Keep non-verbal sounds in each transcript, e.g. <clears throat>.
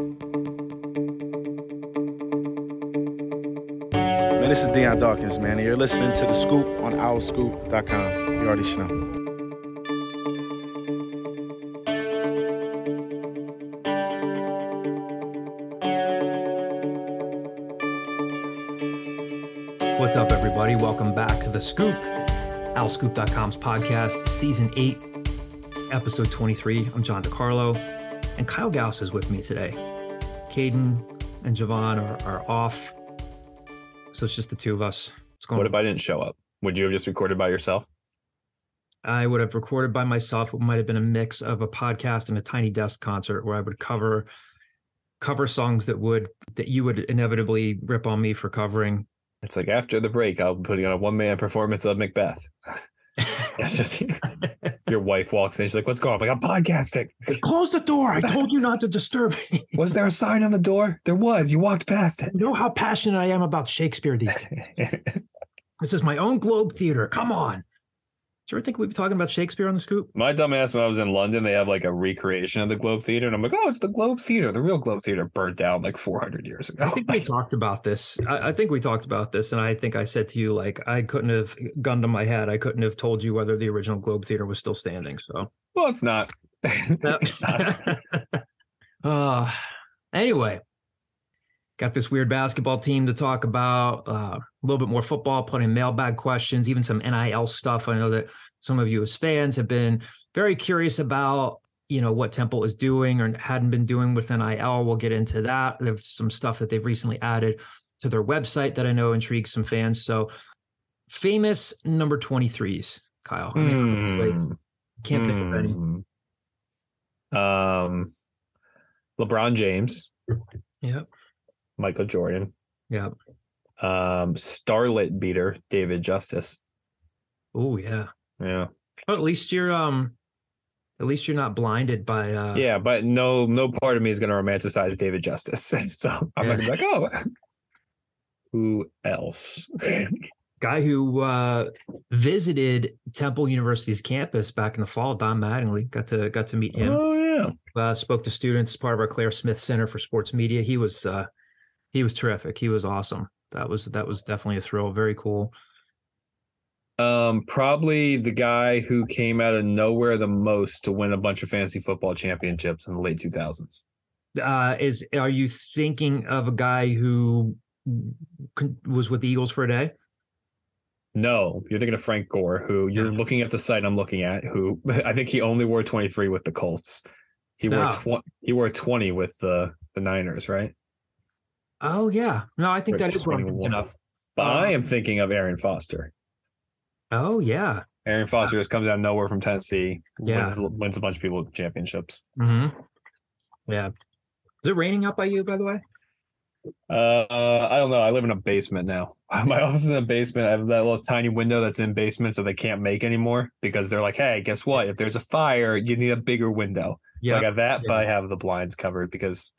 Man, this is Dion Dawkins, man, and you're listening to The Scoop on OwlScoop.com. You already know. What's up, everybody? Welcome back to The Scoop, OwlScoop.com's podcast, Season 8, Episode 23. I'm John DeCarlo, and Kyle Gauss is with me today. Caden and Javon are, are off, so it's just the two of us. What on? if I didn't show up? Would you have just recorded by yourself? I would have recorded by myself. It might have been a mix of a podcast and a tiny desk concert where I would cover cover songs that would that you would inevitably rip on me for covering. It's like after the break, I'll be putting on a one man performance of Macbeth. <laughs> It's just <laughs> your wife walks in. She's like, "What's going on?" I'm like, "I'm podcasting." Close the door. I told you not to disturb me. <laughs> Was there a sign on the door? There was. You walked past it. You know how passionate I am about Shakespeare these days. <laughs> This is my own Globe Theater. Come on. Do you ever think we'd be talking about Shakespeare on the scoop? My dumb ass, when I was in London, they have like a recreation of the Globe Theater, and I'm like, "Oh, it's the Globe Theater. The real Globe Theater burnt down like 400 years ago." I think we talked about this. I, I think we talked about this, and I think I said to you, like, I couldn't have gunned to my head. I couldn't have told you whether the original Globe Theater was still standing. So, well, it's not. <laughs> it's not. uh, <laughs> anyway, got this weird basketball team to talk about. Uh, a little bit more football, plenty of mailbag questions, even some NIL stuff. I know that some of you as fans have been very curious about, you know, what Temple is doing or hadn't been doing with NIL. We'll get into that. There's some stuff that they've recently added to their website that I know intrigues some fans. So, famous number 23s, Kyle. I mean, obviously, Hmm. can't think of any. Hmm. Um, LeBron James, Yep. Michael Jordan, Yeah. um, Starlet beater David Justice. Oh, yeah. Yeah, Well, at least you're um at least you're not blinded by uh yeah, but no, no part of me is going to romanticize David Justice. <laughs> so I'm going to be like, oh, <laughs> who else? <laughs> guy who uh visited Temple University's campus back in the fall, Don Mattingly. Got to got to meet him. oh yeah, Uh spoke to students, part of our Claire Smith Center for Sports Media. He was uh he was terrific. He was awesome. That was that was definitely a thrill. Very cool. um, probably the guy who came out of nowhere the most to win a bunch of fantasy football championships in the late 2000s. Uh is are you thinking of a guy who was with the Eagles for a day? No, you're thinking of Frank Gore, who you're looking at the site I'm looking at, who <laughs> I think he only wore 23 with the Colts. He wore tw- he wore 20 with the the Niners, right? Oh yeah. No, I think that is what I'm thinking of. But Um, I am thinking of Arian Foster. Oh yeah. Arian Foster just comes out of nowhere from Tennessee, Yeah. wins, wins a bunch of people championships. hmm Yeah. Is it raining out by you, by the way? Uh, I don't know. I live in a basement now. <laughs> My office is in a basement. I have that little tiny window that's in basement, so they can't make anymore because they're like, "Hey, guess what? If there's a fire, you need a bigger window." So I got that, but I have the blinds covered because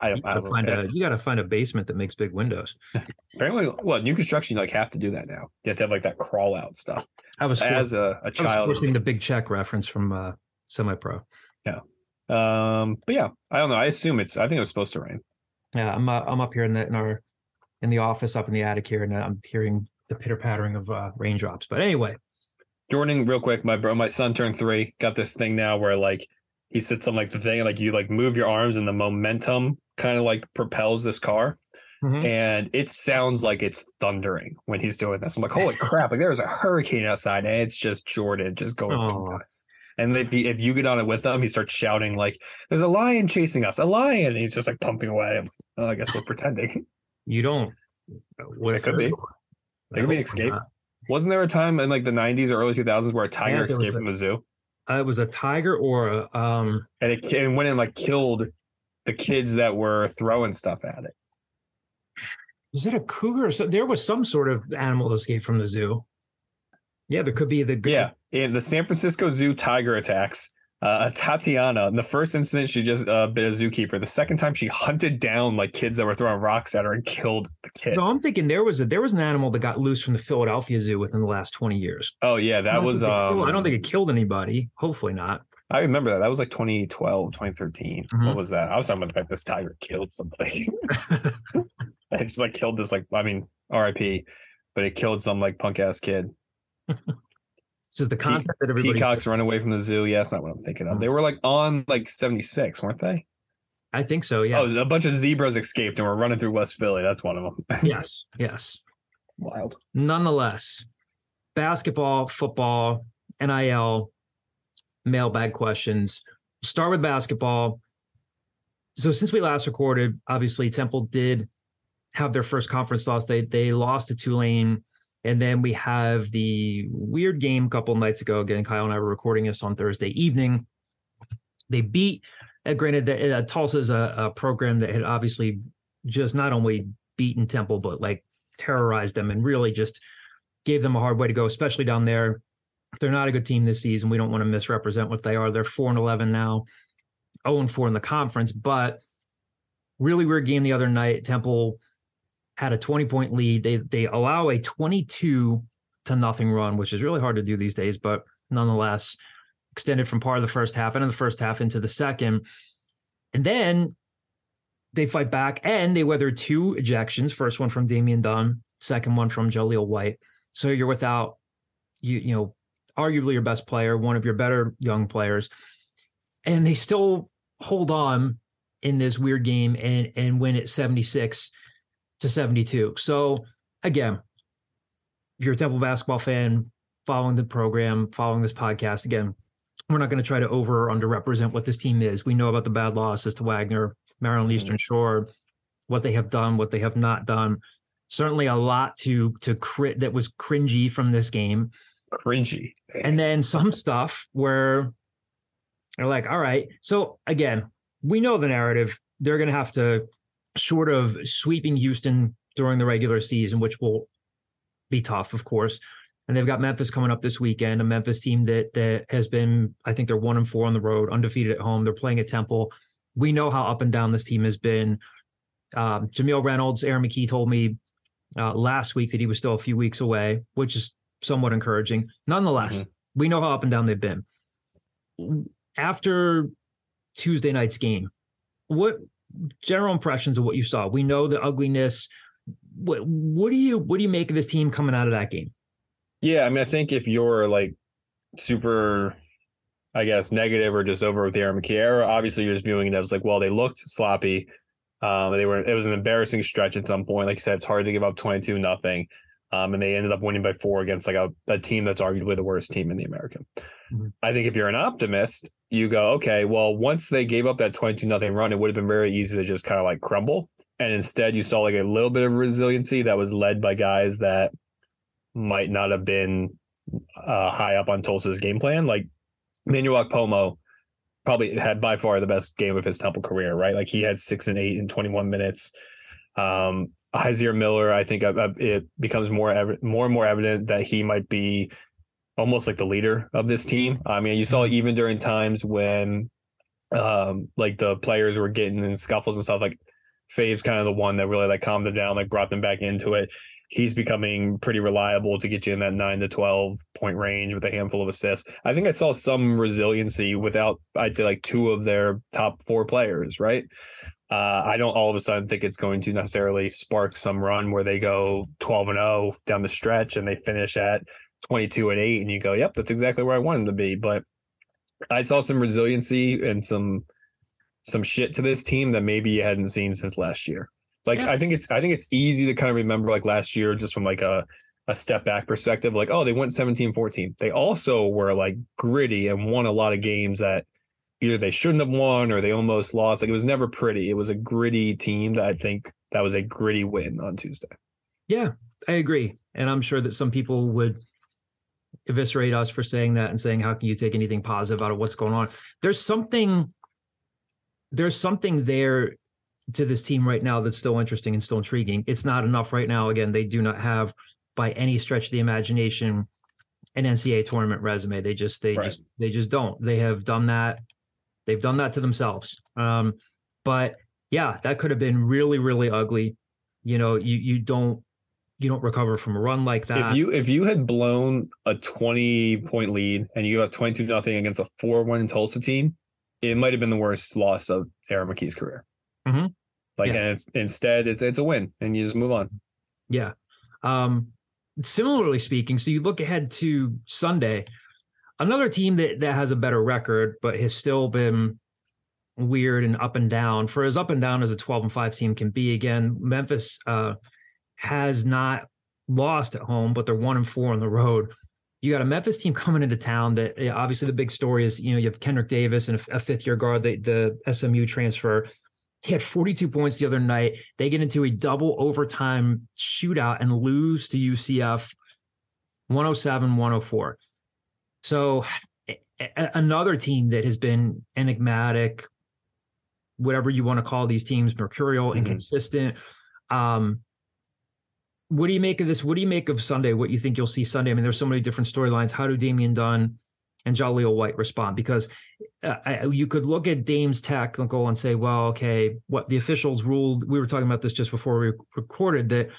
I You don't. I gotta don't find a you gotta find a basement that makes big windows. <laughs> Apparently, well, new construction you like have to do that now. You have to have like that crawl out stuff. I was As for, a, a I was child, forcing the big check reference from uh, semi pro. um, but yeah, I don't know. I assume it's. I think it was supposed to rain. Yeah, I'm uh, I'm up here in the in our in the office up in the attic here, and I'm hearing the pitter pattering of uh, raindrops. But anyway, Jordan, real quick, my bro, my son turned three. Got this thing now where like he sits on like the thing, and like you like move your arms, and the momentum kind of like propels this car, Mhm. and it sounds like it's thundering when he's doing this. I'm like, holy crap! Like there's a hurricane outside, and it's just Jordan just going Aw. nuts. And if he, if you get on it with him, he starts shouting like, "There's a lion chasing us! A lion!" And he's just like pumping away. Like, oh, I guess we're pretending. <laughs> you don't. What It could be. It could be an escape. not. Wasn't there a time in like the 90s or early 2000s where a tiger escaped a- from the zoo? Uh, it was a tiger or a um. and it and went and like killed the kids that were throwing stuff at it. Was it a cougar? Or so, there was some sort of animal that escaped from the zoo. Yeah, there could be the Yeah, in the San Francisco Zoo tiger attacks. Uh, Tatiana, in the first incident, she just uh, bit a zookeeper. The second time, she hunted down like kids that were throwing rocks at her and killed the kid. No, I'm thinking there was a there was an animal that got loose from the Philadelphia Zoo within the last 20 years. Oh yeah, that don't was. killed- Um, I don't think it killed anybody. Hopefully not. I remember that. That was like 2012, 2013. Mhm. What was that? I was talking about the fact this tiger killed somebody. <laughs> <laughs> it just like killed this like I mean RIP, but it killed some like punk ass kid. This is the content that everybody. Peacocks run away from the zoo. Yeah, that's not what I'm thinking of. They were like on like 76, weren't they? I think so. Yeah. Oh, a bunch of zebras escaped and were running through West Philly. That's one of them. <laughs> yes. Yes. Wild. Nonetheless, basketball, football, NIL, mailbag questions. Start with basketball. So since we last recorded, obviously Temple did have their first conference loss. They they lost to Tulane. And then we have the weird game a couple nights ago. Again, Kyle and I were recording this on Thursday evening. They beat, uh, granted, that uh, Tulsa is a, a program that had obviously just not only beaten Temple, but like terrorized them and really just gave them a hard way to go, especially down there. They're not a good team this season. We don't want to misrepresent what they are. They're 4 and 11 now, 0 and 4 in the conference, but really weird game the other night. Temple had a 20 point lead. They they allow a 22 to nothing run, which is really hard to do these days, but nonetheless extended from part of the first half and in the first half into the second. And then they fight back and they weather two ejections. First one from Damian Dunn, second one from Jahlil White. So you're without you, you know, arguably your best player, one of your better young players. And they still hold on in this weird game and and win at 76 to 72. So again, if you're a Temple basketball fan following the program, following this podcast, again, we're not going to try to over or underrepresent what this team is. We know about the bad losses to Wagner, Maryland mm-hmm. Eastern Shore, what they have done, what they have not done. Certainly a lot to to crit that was cringy from this game. Cringy. And then some <laughs> stuff where they're like, all right. So again, we know the narrative. They're going to have to short of sweeping Houston during the regular season, which will be tough, of course. And they've got Memphis coming up this weekend, a Memphis team that that has been, I think they're one and four on the road, undefeated at home. They're playing at Temple. We know how up and down this team has been. Um, Jamille Reynolds, Aaron McKie told me uh, last week that he was still a few weeks away, which is somewhat encouraging. Nonetheless, we know how up and down they've been. After Tuesday night's game, what general impressions of what you saw? We know the ugliness. What what do you what do you make of this team coming out of that game? Yeah, I mean, I think if you're like super, I guess, negative or just over with the Aaron McKie era, obviously you're just viewing it as like, well, they looked sloppy. Um, they were it was an embarrassing stretch at some point. Like you said, it's hard to give up 22 nothing. Um, and they ended up winning by four against like a, a team that's arguably the worst team in the American. Mhm. I think if you're an optimist, you go, okay, well, once they gave up that 22 nothing run, it would have been very easy to just kind of like crumble. And instead, you saw like a little bit of resiliency that was led by guys that might not have been uh, high up on Tulsa's game plan. Like Emmanuel Okpomo probably had by far the best game of his Temple career, right? Like he had six and eight in 21 minutes. Um, Hysier Miller, I think uh, uh, it becomes more ev- more and more evident that he might be almost like the leader of this team. I mean, you saw even during times when um like the players were getting in scuffles and stuff like Fave's kind of the one that really like calmed them down, like brought them back into it. He's becoming pretty reliable to get you in that nine to 12 point range with a handful of assists. I think I saw some resiliency without, I'd say, like two of their top four players, right? Uh, I don't all of a sudden think it's going to necessarily spark some run where they go 12 and 0 down the stretch and they finish at 22 and 8 and you go, yep, that's exactly where I want them to be. But I saw some resiliency and some some shit to this team that maybe you hadn't seen since last year. Like Yeah. I think it's I think it's easy to kind of remember like last year just from like a a step back perspective like oh they went 17-14. They also were like gritty and won a lot of games that either they shouldn't have won or they almost lost. Like it was never pretty. It was a gritty team that I think that was a gritty win on Tuesday. Yeah, I agree. And I'm sure that some people would eviscerate us for saying that and saying, how can you take anything positive out of what's going on? There's something, there's something there to this team right now that's still interesting and still intriguing. It's not enough right now. Again, they do not have by any stretch of the imagination an NCAA tournament resume. They just, they Right. just, they just don't. They have done that. They've done that to themselves. Um, but yeah, that could have been really, really ugly. You know, you you don't you don't recover from a run like that. If you if you had blown a twenty point lead and you got twenty two nothing against a four one Tulsa team, it might have been the worst loss of Aaron McKie's career. Mhm. Like, Yeah. and it's instead it's it's a win, and you just move on. Yeah. Um, similarly speaking, so you look ahead to Sunday, another team that that has a better record, but has still been weird and up and down. For as up and down as a 12 and 5 team can be, again, Memphis uh has not lost at home, but they're one and four on the road. You got a Memphis team coming into town that obviously the big story is, you know, you have Kendric Davis and a, a fifth year guard, the, the SMU transfer. He had 42 points the other night. They get into a double overtime shootout and lose to UCF 107 104. So, another team that has been enigmatic, whatever you want to call these teams, mercurial, Mhm. inconsistent. Um, what do you make of this? What do you make of Sunday? What you think you'll see Sunday? I mean, there's so many different storylines. How do Damian Dunn and Jahlil White respond? Because uh, I, you could look at Dame's technical and say, well, okay, what the officials ruled. We were talking about this just before we recorded that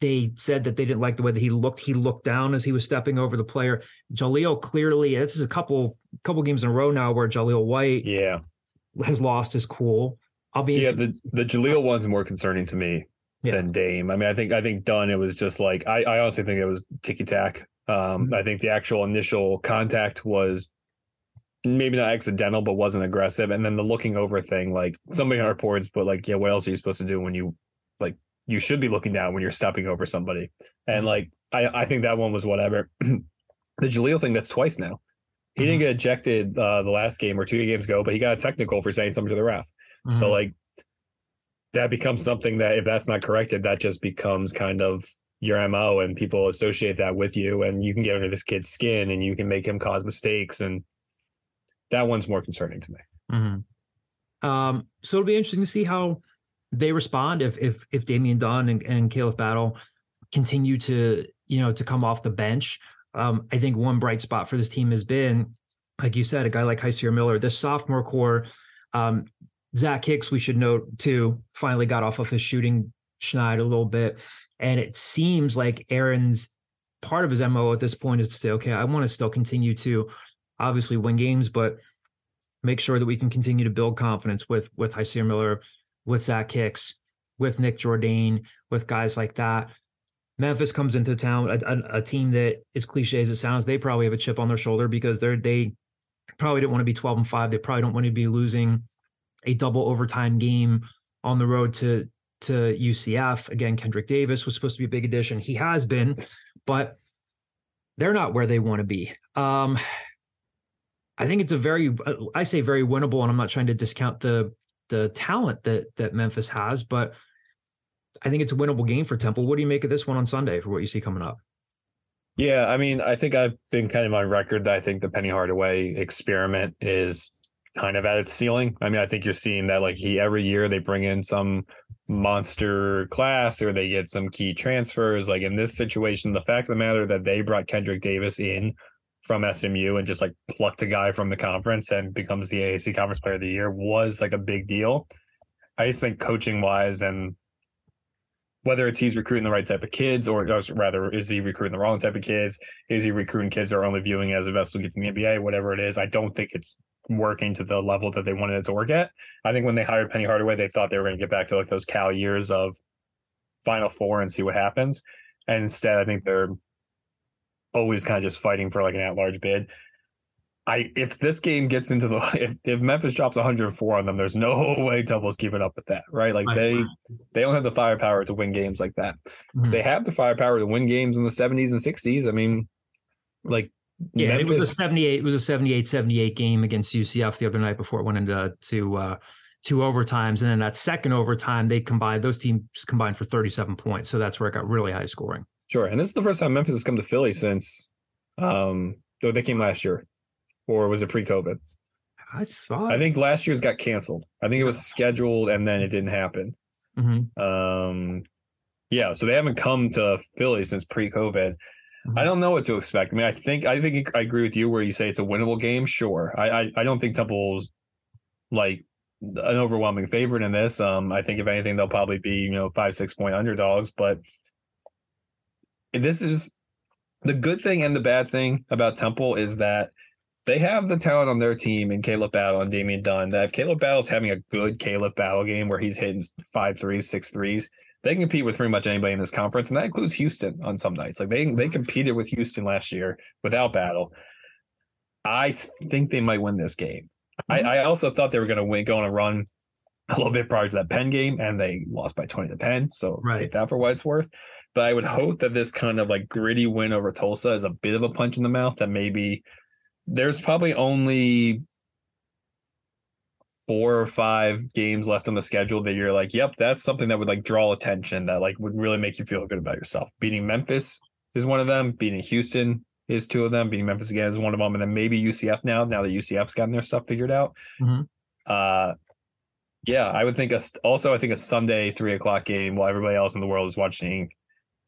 they said that they didn't like the way that he looked. He looked down as he was stepping over the player. Jahlil clearly, this is a couple couple games in a row now where Jahlil White Yeah, has lost his cool. I'll be yeah. The the Jahlil one's more concerning to me Yeah. than Dame. I mean, I think I think Dunn. It was just like I I honestly think it was ticky tack. Um, Mhm. I think the actual initial contact was maybe not accidental, but wasn't aggressive. And then the looking over thing, like somebody on reports, but like, yeah, what else are you supposed to do when you like you should be looking down when you're stepping over somebody? And Mhm. like I I think that one was whatever. <clears throat> the Jahlil thing, that's twice now. He didn't get ejected uh, the last game or two games ago, but he got a technical for saying something to the ref. So Mhm. like that becomes something that if that's not corrected, that just becomes kind of your MO and people associate that with you and you can get under this kid's skin and you can make him cause mistakes and that one's more concerning to me. Mhm. Um, so it'll be interesting to see how they respond if if if Damian Dunn and, and Caleb Battle continue to you know to come off the bench. Um, I think one bright spot for this team has been, like you said, a guy like Hysier Miller, this sophomore core. Um, Zach Hicks, we should note too, finally got off of his shooting schneid a little bit, and it seems like Aaron's part of his mo at this point is to say, okay, I want to still continue to obviously win games, but make sure that we can continue to build confidence with with Heisier Miller, with Zach Hicks, with Nick Jourdain, with guys like that. Memphis comes into town, a, a, a team that, as cliche as it sounds, they probably have a chip on their shoulder because they're they probably didn't want to be 12 and 5. They probably don't want to be losing a double overtime game on the road to to UCF. Again, Kendric Davis was supposed to be a big addition. He has been, but they're not where they want to be. Um, I think it's a very I say very winnable, and I'm not trying to discount the the talent that that Memphis has, but I think it's a winnable game for Temple. What do you make of this one on Sunday for what you see coming up? Yeah, I mean, I think I've been kind of on record that I think the Penny Hardaway experiment is kind of at its ceiling. I mean, I think you're seeing that like he every year they bring in some monster class or they get some key transfers. Like in this situation, the fact of the matter that they brought Kendric Davis in from SMU and just like plucked a guy from the conference and becomes the AAC Conference Player of the Year was like a big deal. I just think coaching wise and whether it's he's recruiting the right type of kids or, or rather is he recruiting the wrong type of kids? Is he recruiting kids that are only viewing as a vessel to get to the nba whatever it is i don't think it's working to the level that they wanted it to work at. I think when they hired penny hardaway they thought they were going to get back to like those cal years of final four and see what happens. And instead i think they're always kind of just fighting for like an at-large bid I if this game gets into the <laughs> if, if Memphis drops 104 on them, there's no <laughs> way Temple's keeping up with that, right? Like they they don't have the firepower to win games like that. Mhm. They have the firepower to win games in the 70s and 60s. I mean, like Yeah, it was a 78 it was a 78 78 game against UCF the other night before it went into to uh two overtimes and then that second overtime they combined those teams combined for 37 points. So that's where it got really high scoring. Sure. And this is the first time Memphis has come to Philly since um oh, they came last year. Or was it pre-COVID? I thought I think last year's got canceled. I think it was scheduled and then it didn't happen. Mhm. Um yeah, so they haven't come to Philly since pre-COVID. I don't know what to expect. I mean, I think I think I agree with you where you say it's a winnable game. Sure, I I, I don't think Temple's like an overwhelming favorite in this. Um, I think if anything they'll probably be you know five six point underdogs, but this is the good thing and the bad thing about Temple is that they have the talent on their team in Caleb Battle and Damian Dunn. That if Caleb Battle's having a good Caleb Battle game where he's hitting five threes, six threes, they can compete with pretty much anybody in this conference, and that includes Houston on some nights. Like they they competed with Houston last year without Battle. I think they might win this game. Mm-hmm. I, I also thought they were going to win, go on a run a little bit prior to that Penn game, and they lost by 20 to 10. So right. take that for what it's worth. But I would hope that this kind of like gritty win over Tulsa is a bit of a punch in the mouth that maybe there's probably only four or five games left on the schedule that you're like, yep, that's something that would like draw attention that like would really make you feel good about yourself. Beating Memphis is one of them, beating Houston is two of them, beating Memphis again is one of them, and then maybe UCF now, now that UCF's gotten their stuff figured out. Mm-hmm. Uh yeah, I would think a, also I think a Sunday three o'clock game while everybody else in the world is watching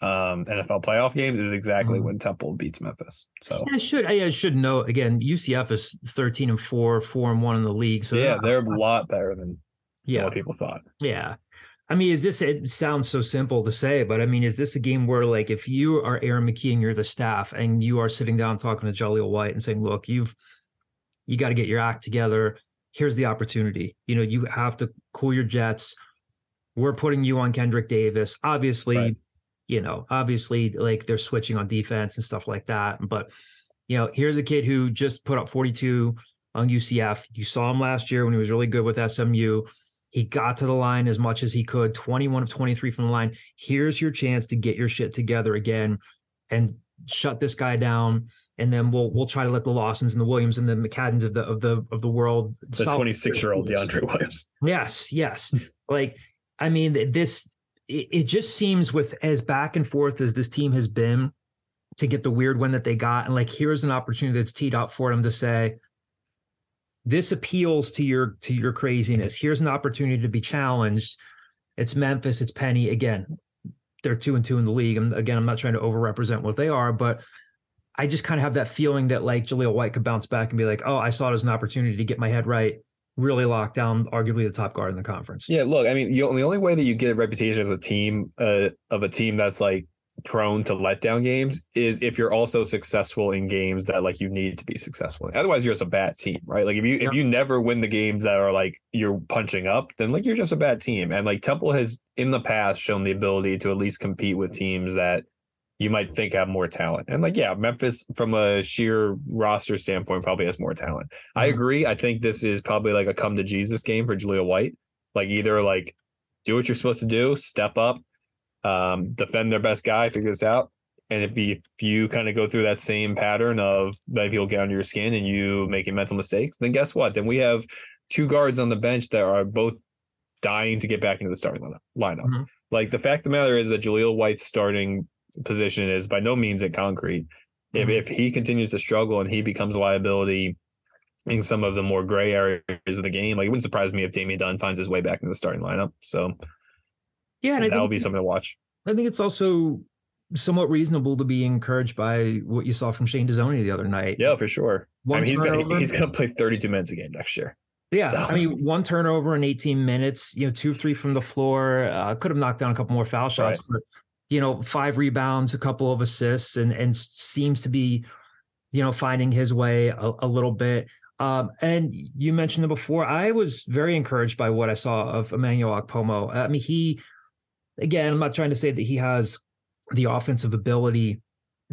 um, NFL playoff games is exactly mm-hmm. when Temple beats Memphis. So I should I should know again. UCF is thirteen and four, four and one in the league. So yeah, they're, they're a lot better than yeah what people thought. Yeah. I mean, is this? It sounds so simple to say, but I mean, is this a game where, like, if you are Aaron McKie and you're the staff, and you are sitting down talking to Jahlil White and saying, "Look, you've you got to get your act together. Here's the opportunity. You know, you have to cool your jets. We're putting you on Kendric Davis. Obviously, right you know, obviously like they're switching on defense and stuff like that. But, you know, here's a kid who just put up 42 on UCF. You saw him last year when he was really good with SMU. He got to the line as much as he could, 21 of 23 from the line. Here's your chance to get your shit together again and shut this guy down. And then we'll we'll try to let the Lawsons and the Williams and the McCaddens of the of the of the world. The 26 year old DeAndre Williams. Yes, yes. like I mean, this it, it just seems with as back and forth as this team has been to get the weird win that they got, and like here's an opportunity that's teed up for them to say, this appeals to your to your craziness. Here's an opportunity to be challenged. It's Memphis, it's Penny. Again, they're two and two in the league. And again, I'm not trying to overrepresent what they are, but I just kind of have that feeling that like Jahlil White could bounce back and be like, oh, I saw it as an opportunity to get my head right really lock down arguably the top guard in the conference. Yeah, look, I mean, you, the only way that you get a reputation as a team uh, of a team that's like prone to letdown games is if you're also successful in games that like you need to be successful. In. Otherwise, you're just a bad team, right? Like if you yeah. if you never win the games that are like you're punching up, then like you're just a bad team. And like Temple has in the past shown the ability to at least compete with teams that you might think have more talent. And like, yeah, Memphis from a sheer roster standpoint probably has more talent. Mm-hmm. I agree. I think this is probably like a come to Jesus game for Jahlil White. Like either like do what you're supposed to do, step up, um, defend their best guy, figure this out. And if you, if you kind of go through that same pattern of that he'll get under your skin and you making mental mistakes, then guess what? Then we have two guards on the bench that are both dying to get back into the starting lineup. Mm-hmm. Like the fact of the matter is that Jahlil White's starting position is by no means a concrete. If mm-hmm. if he continues to struggle and he becomes a liability in some of the more gray areas of the game, like it wouldn't surprise me if Damian Dunn finds his way back in the starting lineup. So yeah, that will be something to watch. I think it's also somewhat reasonable to be encouraged by what you saw from Shane Dezonie the other night. Yeah, for sure. One I mean, he's gonna he's gonna play 32 minutes a game next year. Yeah, so. I mean, one turnover in 18 minutes. You know, two three from the floor. Uh, could have knocked down a couple more foul shots, right. but you know, five rebounds, a couple of assists, and and seems to be, you know, finding his way a, a little bit. Um, and you mentioned it before. I was very encouraged by what I saw of Emmanuel Okpomo. I mean, he, again, I'm not trying to say that he has the offensive ability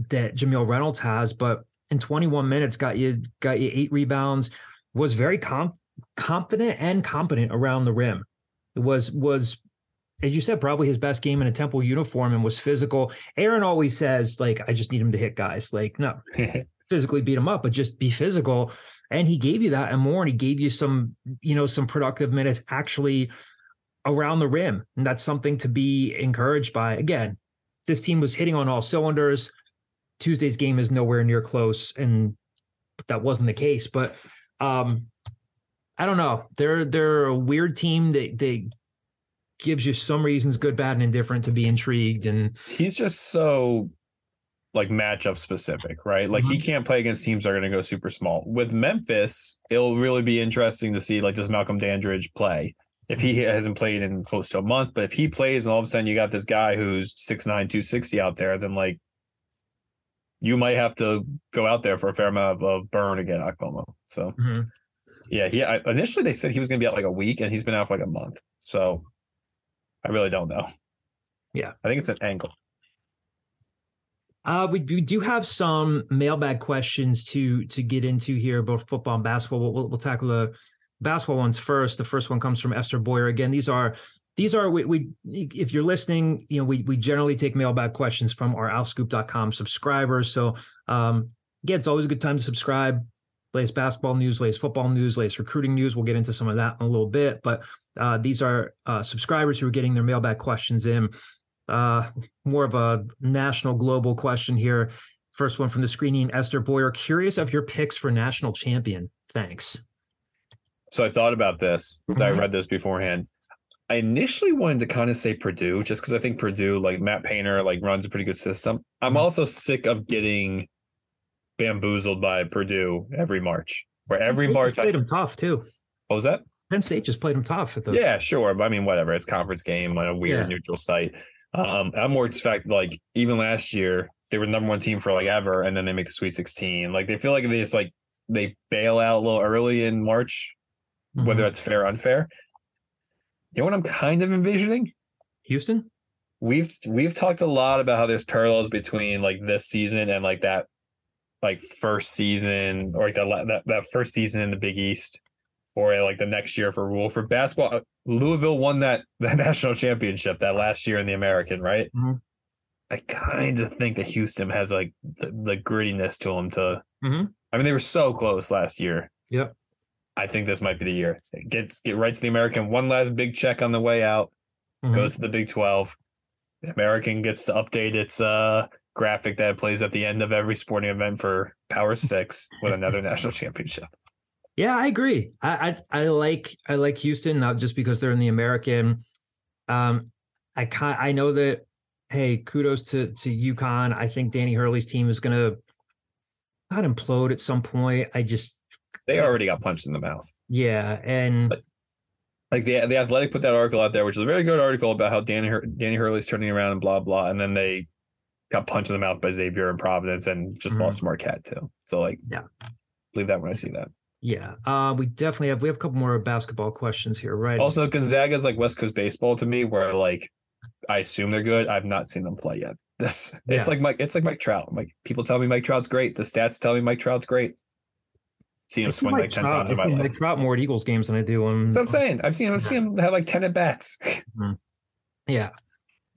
that Jamille Reynolds has, but in 21 minutes, got you got you eight rebounds, was very com- confident and competent around the rim. It was was as you said, probably his best game in a Temple uniform and was physical. Aaron always says, like, I just need him to hit guys. Like, no, <laughs> physically beat him up, but just be physical. And he gave you that and more. And he gave you some, you know, some productive minutes actually around the rim. And that's something to be encouraged by. Again, this team was hitting on all cylinders. Tuesday's game is nowhere near close. And that wasn't the case. But um, I don't know. They're they're a weird team. They they gives you some reasons, good, bad, and indifferent, to be intrigued. And he's just so like matchup specific, right? Like mm-hmm. he can't play against teams that are going to go super small. With Memphis, it'll really be interesting to see like does Malcolm Dandridge play? If he mm-hmm. hasn't played in close to a month, but if he plays and all of a sudden you got this guy who's 6'9, 260 out there, then like you might have to go out there for a fair amount of, of burn to get Okpomo. So Mhm. yeah, he I, initially they said he was going to be out like a week, and he's been out for like a month. So I really don't know. Yeah. I think it's an angle. Uh, we, we do have some mailbag questions to to get into here both football and basketball. We'll, we'll, we'll tackle the basketball ones first. The first one comes from Esther Boyer. Again, these are these are we, we if you're listening, you know, we we generally take mailbag questions from our OwlScoop.com subscribers. So um again, it's always a good time to subscribe. Latest basketball news, latest football news, latest recruiting news. We'll get into some of that in a little bit, but uh, these are uh, subscribers who are getting their mailbag questions in. Uh, more of a national global question here. First one from the screening, Esther Boyer. Curious of your picks for national champion. Thanks. So I thought about this because I Mhm. read this beforehand. I initially wanted to kind of say Purdue just because I think Purdue, like Matt Painter, like runs a pretty good system. I'm Mhm. also sick of getting bamboozled by Purdue every March. Where every March, just I, played them tough too. what was that? Penn State just played them tough at the Yeah, sure. But I mean, whatever. It's conference game on a weird Yeah. neutral site. Um, I'm more fact like even last year they were the number one team for like ever, and then they make the Sweet 16. Like they feel like they just like they bail out a little early in March, whether Mhm. that's fair or unfair. You know what I'm kind of envisioning? Houston. We've we've talked a lot about how there's parallels between like this season and like that like first season or like that that, that first season in the Big East or like the next year for rule for basketball. uh, Louisville won that <laughs> that national championship that last year in the American, right? Mhm. I kind of think that Houston has like the, the grittiness to them. To Mhm. I mean, they were so close last year. Yep. I think this might be the year. Gets get right to the American. One last big check on the way out. Mhm. Goes to the Big Twelve. The American gets to update its uh graphic that plays at the end of every sporting event for Power Six with another <laughs> national championship. Yeah, I agree. I, I I like I like Houston not just because they're in the American. Um, I kind I know that. Hey, kudos to to UConn. I think Danny Hurley's team is going to not implode at some point. I just They already got punched in the mouth. yeah, and But- Like the the Athletic put that article out there, which is a very good article about how Danny Hur- Danny Hurley's turning around and blah blah, and then they got punched in the mouth by Xavier and Providence and just Mhm. lost Marquette too. So like, Yeah. believe that when I see that. Yeah, uh, we definitely have we have a couple more basketball questions here, right? Also, Gonzaga is like West Coast baseball to me, where like I assume they're good. I've not seen them play yet. <laughs> This it's like Mike. It's like Mike Trout. Like people tell me Mike Trout's great. The stats tell me Mike Trout's great. Seen him swing like ten Trout- times in I my see life. Mike Trout more at Eagles games than I do on. That's what I'm saying. I've seen him. I've seen him have like ten at bats. <laughs> Yeah.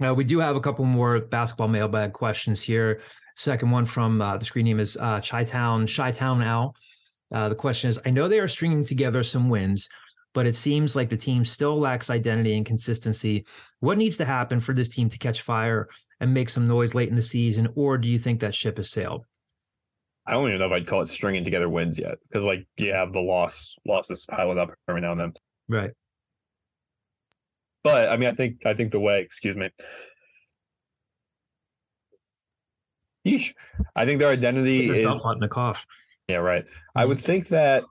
Uh, we do have a couple more basketball mailbag questions here. Second one from uh, the screen name is uh, Chi Town, Chi Town Owl. Uh, the question is I know they are stringing together some wins, but it seems like the team still lacks identity and consistency. What needs to happen for this team to catch fire and make some noise late in the season? Or do you think that ship has sailed? I don't even know if I'd call it stringing together wins yet, because like you have the loss losses piling up every now and then. Right. But I mean, I think I think the way, excuse me. Yeesh. I think their identity is in a cough. Yeah, right. I would think that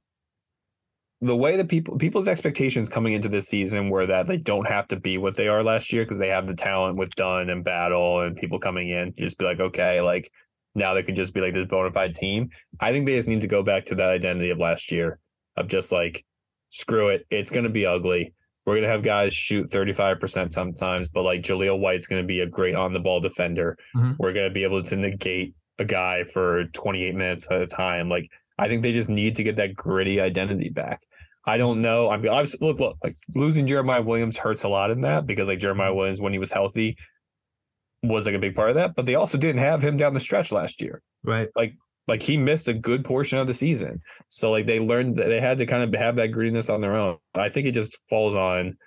the way that people people's expectations coming into this season were that they don't have to be what they are last year because they have the talent with Dunn and Battle and people coming in. You just be like, okay, like now they can just be like this bona fide team. I think they just need to go back to that identity of last year of just like, screw it, it's gonna be ugly. We're gonna have guys shoot 35% sometimes, but like Jahlil White's gonna be a great on the ball defender. Mhm. We're gonna be able to negate a guy for 28 minutes at a time. Like I think they just need to get that gritty identity back. I don't know. I mean, obviously, look, look, like losing Jeremiah Williams hurts a lot in that because like Jeremiah mm-hmm. Williams, when he was healthy, was like a big part of that. But they also didn't have him down the stretch last year. Right. Like like he missed a good portion of the season. So like they learned that they had to kind of have that grittiness on their own. I think it just falls on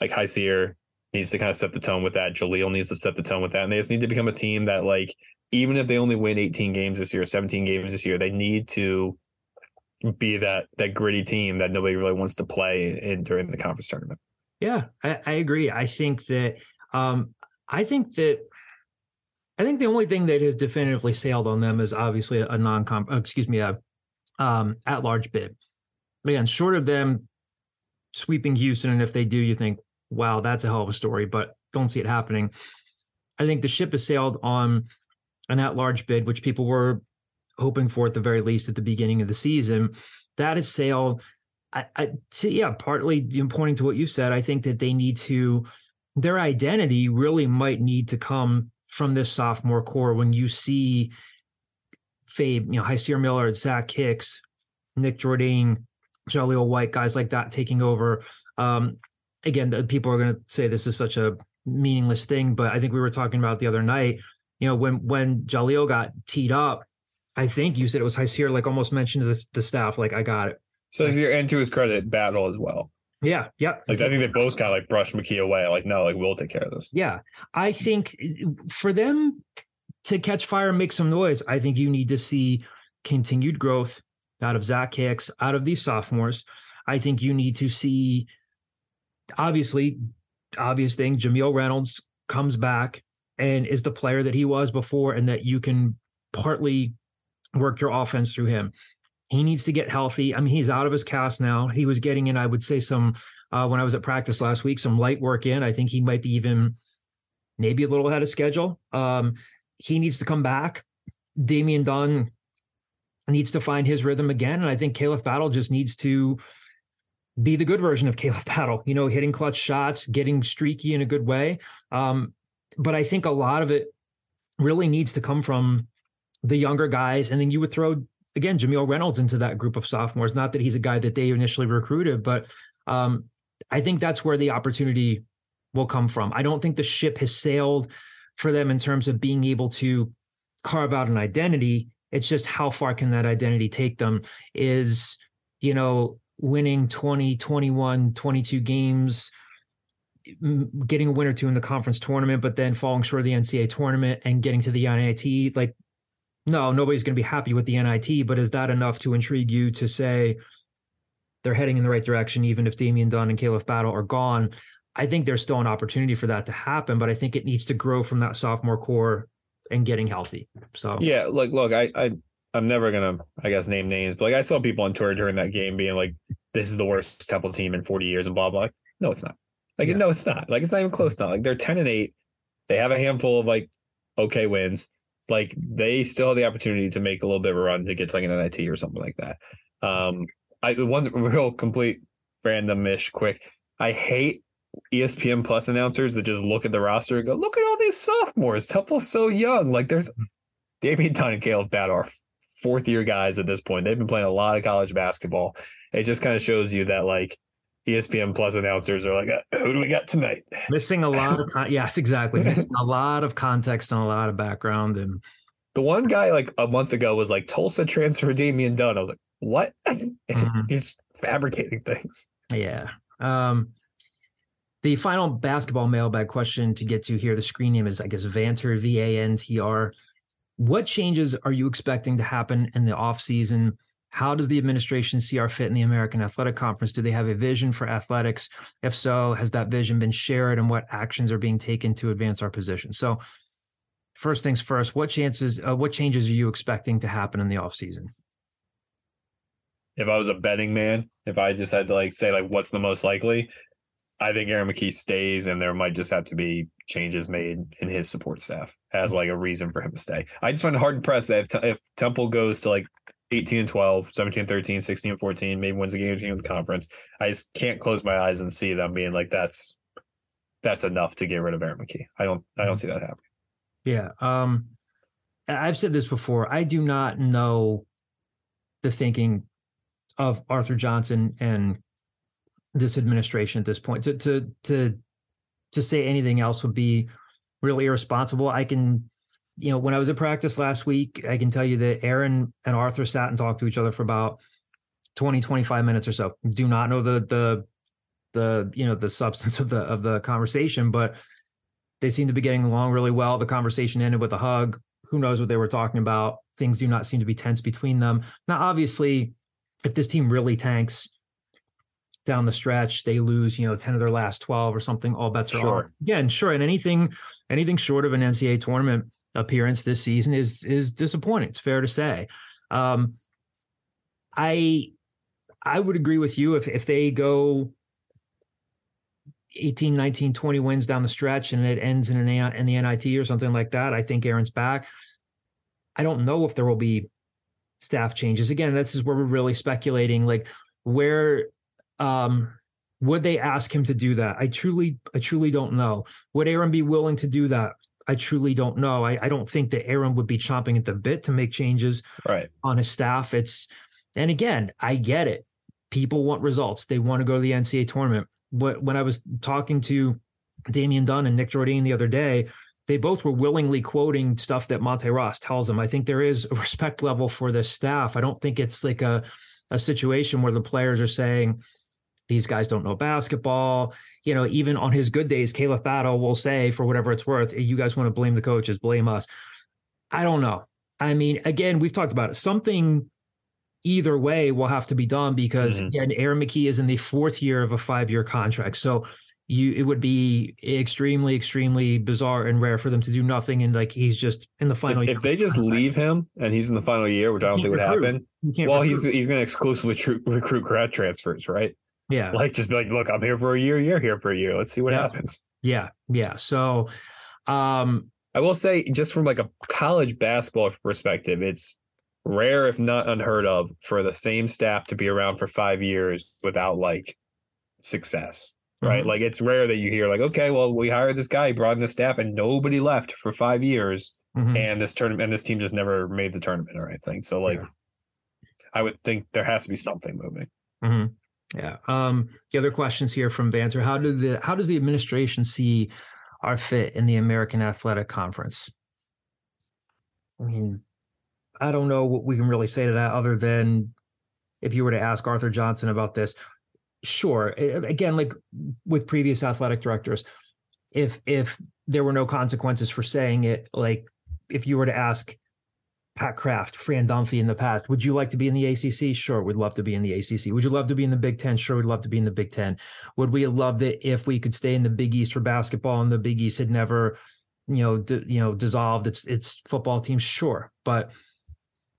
like Hysier needs to kind of set the tone with that. Jahlil needs to set the tone with that. And they just need to become a team that like even if they only win 18 games this year, 17 games this year, they need to be that that gritty team that nobody really wants to play in during the conference tournament. Yeah, I, I agree. I think that um, I think that I think the only thing that has definitively sailed on them is obviously a non comp excuse me, a um at large bid. Again, short of them sweeping Houston, and if they do, you think, wow, that's a hell of a story, but don't see it happening. I think the ship has sailed on an at-large bid, which people were hoping for at the very least at the beginning of the season. That is sale. I, I see, yeah, partly pointing to what you said. I think that they need to their identity really might need to come from this sophomore core when you see Fabe, you know, Hysier Miller, Zach Hicks, Nick Jourdain, Jahlil White, guys like that taking over. Um, again, people are going to say this is such a meaningless thing, but I think we were talking about the other night. You know, when when Jahlil got teed up, I think you said it was Hysier, like almost mentioned to the, the staff, like I got it. So Hysier, and to his credit, battle as well. Yeah, yeah. Like I think they both kind of like brushed McKie away. Like no, like we'll take care of this. Yeah, I think for them to catch fire and make some noise, I think you need to see continued growth out of Zach Hicks, out of these sophomores. I think you need to see, obviously, obvious thing. Jamille Reynolds comes back and is the player that he was before, and that you can partly work your offense through him. He needs to get healthy. I mean, he's out of his cast now. He was getting in, I would say, some uh, when I was at practice last week, some light work in. I think he might be even maybe a little ahead of schedule. Um, he needs to come back. Damian Dunn needs to find his rhythm again. And I think Caleb Battle just needs to be the good version of Caleb Battle, you know, hitting clutch shots, getting streaky in a good way. Um, but I think a lot of it really needs to come from the younger guys. And then you would throw again, Jamille Reynolds into that group of sophomores. Not that he's a guy that they initially recruited, but um, I think that's where the opportunity will come from. I don't think the ship has sailed for them in terms of being able to carve out an identity. It's just how far can that identity take them? Is, you know, winning 20, 21, 22 games, getting a win or two in the conference tournament, but then falling short of the NCAA tournament and getting to the NIT. Like no, nobody's going to be happy with the NIT, but is that enough to intrigue you to say they're heading in the right direction, even if Damian Dunn and Caleb Battle are gone? I think there's still an opportunity for that to happen, but I think it needs to grow from that sophomore core and getting healthy. So yeah, like look, I I I'm never gonna I guess name names, but like I saw people on tour during that game being like, "This is the worst Temple team in 40 years," and blah blah. No, it's not. Like yeah. no, it's not. Like it's not even close now. Like they're 10 and eight. They have a handful of like okay wins like they still have the opportunity to make a little bit of a run to get to like an NIT or something like that. Um, I the one real complete randomish quick. I hate ESPN Plus announcers that just look at the roster and go, "Look at all these sophomores. Temple's so young." Like there's <laughs> Damian Dunn and Caleb Battle are fourth year guys at this point. They've been playing a lot of college basketball. It just kind of shows you that like ESPN Plus announcers are like, uh, "Who do we got tonight?" Missing a lot of con- yes, exactly. <laughs> Missing a lot of context and a lot of background. And the one guy like a month ago was like Tulsa transfer Damian Dunn. I was like, "What?" <laughs> Mm-hmm. He's fabricating things. Yeah. Um, the final basketball mailbag question to get to here. The screen name is, I guess, Vantr V A N T R. What changes are you expecting to happen in the off season? How does the administration see our fit in the American Athletic Conference? Do they have a vision for athletics? If so, has that vision been shared and what actions are being taken to advance our position? So, first things first, what chances, uh, what changes are you expecting to happen in the offseason? If I was a betting man, if I just had to like say like what's the most likely, I think Aaron McKie stays, and there might just have to be changes made in his support staff as like a reason for him to stay. I just find it hard to press that if, if Temple goes to like 18 and 12, 17 and 13, 16 and 14, maybe wins a game between the conference. I just can't close my eyes and see them being like that's that's enough to get rid of Aaron McKie. I don't I don't see that happening. Yeah. Um I've said this before. I do not know the thinking of Arthur Johnson and this administration at this point. To to to to say anything else would be really irresponsible. I can you know, when I was at practice last week, I can tell you that Aaron and Arthur sat and talked to each other for about 20, 25 minutes or so. Do not know the the the you know the substance <laughs> of the of the conversation, but they seem to be getting along really well. The conversation ended with a hug. Who knows what they were talking about? Things do not seem to be tense between them. Now, obviously, if this team really tanks down the stretch, they lose, you know, 10 of their last 12 or something, all bets are sure. on. Again, sure. And anything, anything short of an NCAA tournament appearance this season is is disappointing. It's fair to say. Um, I I would agree with you if if they go 18, 19, 20 wins down the stretch and it ends in an in the NIT or something like that. I think Aaron's back. I don't know if there will be staff changes. Again, this is where we're really speculating. Like, where um, would they ask him to do that? I truly, I truly don't know. Would Aaron be willing to do that? I truly don't know. I, I don't think that Aaron would be chomping at the bit to make changes right. on his staff. It's and again, I get it. People want results. They want to go to the NCAA tournament. But when I was talking to Damian Dunn and Nick Jourdain the other day, they both were willingly quoting stuff that Monte Ross tells them. I think there is a <laughs> respect level for the staff. I don't think it's like a a situation where the players are saying these guys don't know basketball. You know, even on his good days, Caleb Battle will say, for whatever it's worth, you guys want to blame the coaches, blame us. I don't know. I mean, again, we've talked about it. Something either way will have to be done because mm-hmm. again, Aaron McKie is in the fourth year of a five-year contract. So you it would be extremely extremely bizarre and rare for them to do nothing and like he's just in the final if, year. if they just leave him and he's in the final year which i don't think would happen well recruit. he's he's going to exclusively tr- recruit grad transfers right yeah like just be like look i'm here for a year you're here for a year let's see what yeah. happens yeah yeah so um i will say just from like a college basketball perspective it's rare if not unheard of for the same staff to be around for five years without like success right? Mm-hmm. Like it's rare that you hear like, okay, well, we hired this guy, brought in the staff, and nobody left for five years, mm-hmm. and this tournament and this team just never made the tournament or anything. So like, yeah. I would think there has to be something moving. Mm-hmm. Yeah. Um, the other questions here from Banter: How do the how does the administration see our fit in the American Athletic Conference? I mean, I don't know what we can really say to that other than if you were to ask Arthur Johnson about this, sure again like with previous athletic directors if if there were no consequences for saying it like if you were to ask Pat Kraft, Fran Dunphy in the past, would you like to be in the ACC? Sure, we'd love to be in the ACC. Would you love to be in the Big Ten? Sure, we'd love to be in the Big Ten. Would we have loved it if we could stay in the Big East for basketball and the Big East had never, you know, d- you know, dissolved its its football team? Sure, but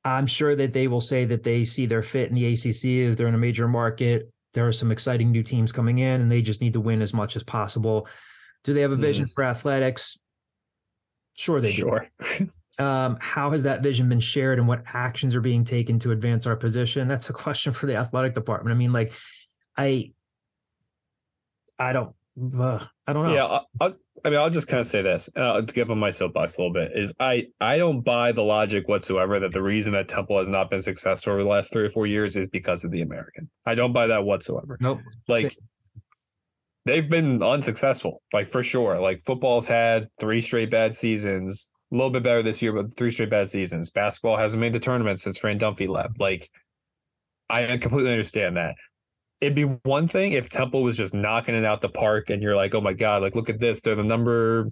I'm sure that they will say that they see their fit in the ACC as they're in a major market there are some exciting new teams coming in and they just need to win as much as possible. Do they have a vision mm. for athletics? Sure, they sure. do. <laughs> um, how has that vision been shared and what actions are being taken to advance our position? That's a question for the athletic department. I mean, like, I, I don't, uh, I don't know. Yeah, I'll, I mean, I'll just kind of say this uh, to give on my soapbox a little bit is I I don't buy the logic whatsoever that the reason that Temple has not been successful over the last three or four years is because of the American. I don't buy that whatsoever. Nope. Like they've been unsuccessful, like for sure. Like football's had three straight bad seasons, a little bit better this year, but three straight bad seasons. Basketball hasn't made the tournament since Fran Dunphy left. Like I completely understand that it'd be one thing if Temple was just knocking it out the park and you're like, oh my God, like look at this. They're the number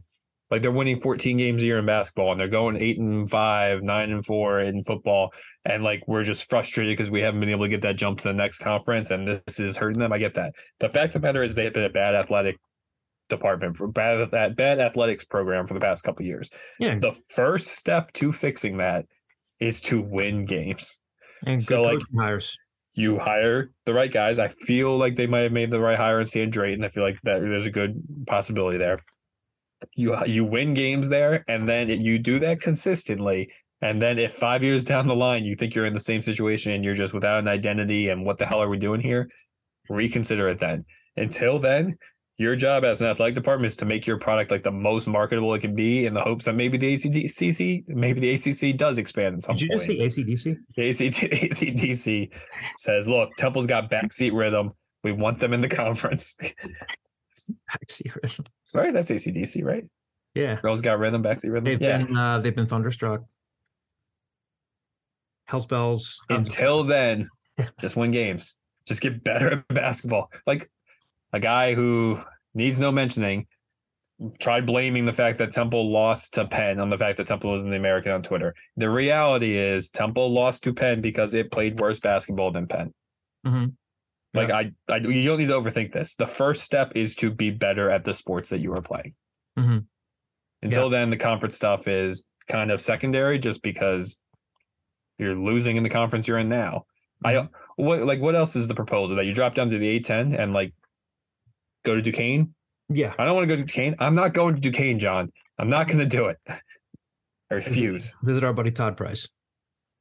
like they're winning 14 games a year in basketball and they're going eight and five, nine and four in football. And like we're just frustrated because we haven't been able to get that jump to the next conference and this is hurting them. I get that. The fact of the matter is they've been a bad athletic department for bad that bad athletics program for the past couple years. Yeah. The first step to fixing that is to win games. And so like hires you hire the right guys. I feel like they might have made the right hire in Stan Drayton. I feel like that there's a good possibility there. You you win games there, and then you do that consistently. And then if five years down the line you think you're in the same situation and you're just without an identity and what the hell are we doing here, reconsider it then. Until then, your job as an athletic department is to make your product like the most marketable it can be in the hopes that maybe the ACDC, maybe the ACC does expand in some Did you point. just say ACDC? The ACDC <laughs> says, look, Temple's got backseat rhythm. We want them in the <laughs> conference. backseat rhythm. Right? That's ACDC, right? Yeah. Girls got rhythm, backseat rhythm. They've yeah. been uh, they've been thunderstruck. Hell's bells. Until then, <laughs> just win games. Just get better at basketball. Like a guy who needs no mentioning tried blaming the fact that Temple lost to Penn on the fact that Temple was in the American on Twitter. The reality is Temple lost to Penn because it played worse basketball than Penn. Mm-hmm. Like yeah. I, I, you don't need to overthink this. The first step is to be better at the sports that you are playing. Mm-hmm. Until yeah. then, the conference stuff is kind of secondary, just because you're losing in the conference you're in now. Mm-hmm. I what like what else is the proposal that you drop down to the A10 and like go to Duquesne? Yeah. I don't want to go to Duquesne. I'm not going to Duquesne, John. I'm not going to do it. <laughs> I refuse. Visit our buddy Todd Price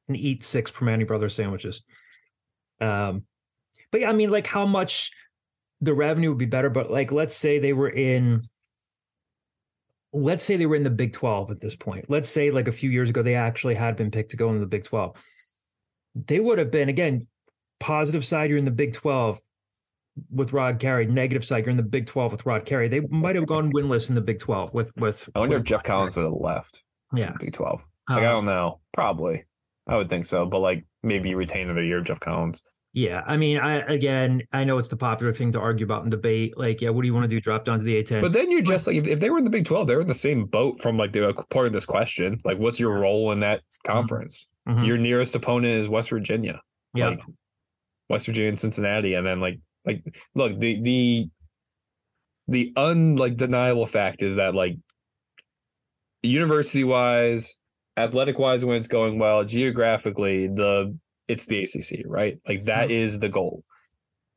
and eat six Primanti Brothers sandwiches. Um, but yeah, I mean, like how much the revenue would be better, but like let's say they were in let's say they were in the Big 12 at this point. Let's say like a few years ago they actually had been picked to go into the Big 12. They would have been again positive side you're in the Big 12 with Rod Carey, negative side you're in the Big 12 with Rod Carey. They might have gone winless in the Big 12 with with I wonder with if Jeff. Collins would have left Yeah. Big 12. Like, I Uh, don't know. Probably. I would think so. But like maybe you retain another year Jeff Collins. Yeah, I mean, I again, I know it's the popular thing to argue about and debate. Like, yeah, what do you want to do? Drop down to the A10? But then you're just like, if, they were in the Big 12, they're in the same boat from like the part of this question. Like, what's your role in that conference? Mhm. Your nearest opponent is West Virginia. yeah, Like, West Virginia and Cincinnati. And then like, like, look, the, the, the unlike deniable fact is that like university wise, athletic wise, when it's going well, geographically, the it's the ACC, right? Like that mm-hmm. is the goal.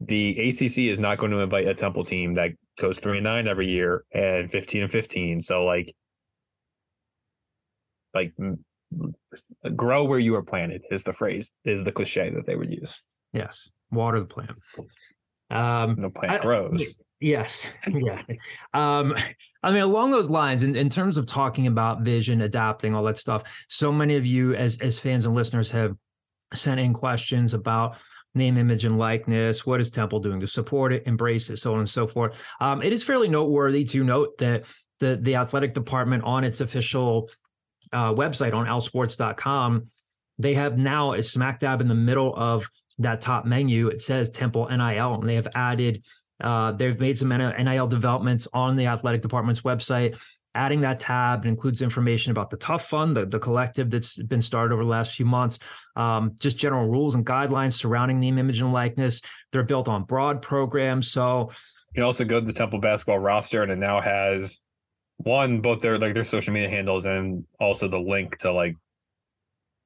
The ACC is not going to invite a Temple team that goes three and nine every year and fifteen and fifteen. So like, like grow where you are planted is the phrase is the cliche that they would use. yes, water the plant. Um, The plant I- grows. Yes. <laughs> Yeah. Um, I mean, along those lines, in, in terms of talking about vision, adapting, all that stuff, so many of you as as fans and listeners have sent in questions about name, image, and likeness. What is Temple doing to support it, embrace it, so on and so forth. Um, it is fairly noteworthy to note that the the athletic department on its official uh, website on owlsports.com, they have now is smack dab in the middle of that top menu. It says Temple NIL, and they have added uh, they've made some NIL developments on the athletic department's website. Adding that tab includes information about the Tough Fund, the, the collective that's been started over the last few months, um, just general rules and guidelines surrounding name, image, and likeness. They're built on broad programs. So, You can also go to the Temple basketball roster, and it now has one both their like their social media handles and also the link to like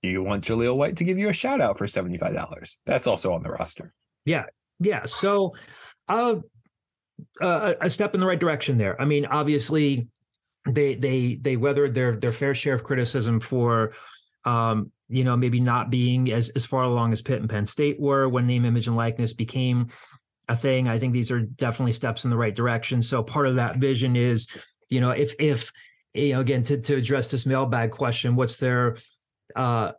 you want Jahlil White to give you a shout out for seventy five dollars. That's also on the roster. Yeah. Yeah. So, uh, uh, a step in the right direction there. I mean, obviously, they they they weathered their their fair share of criticism for um, you know, maybe not being as as far along as Pitt and Penn State were when name, image, and likeness became a thing. I think these are definitely steps in the right direction. So part of that vision is, you know, if if you know, again to to address this mailbag question, what's their uh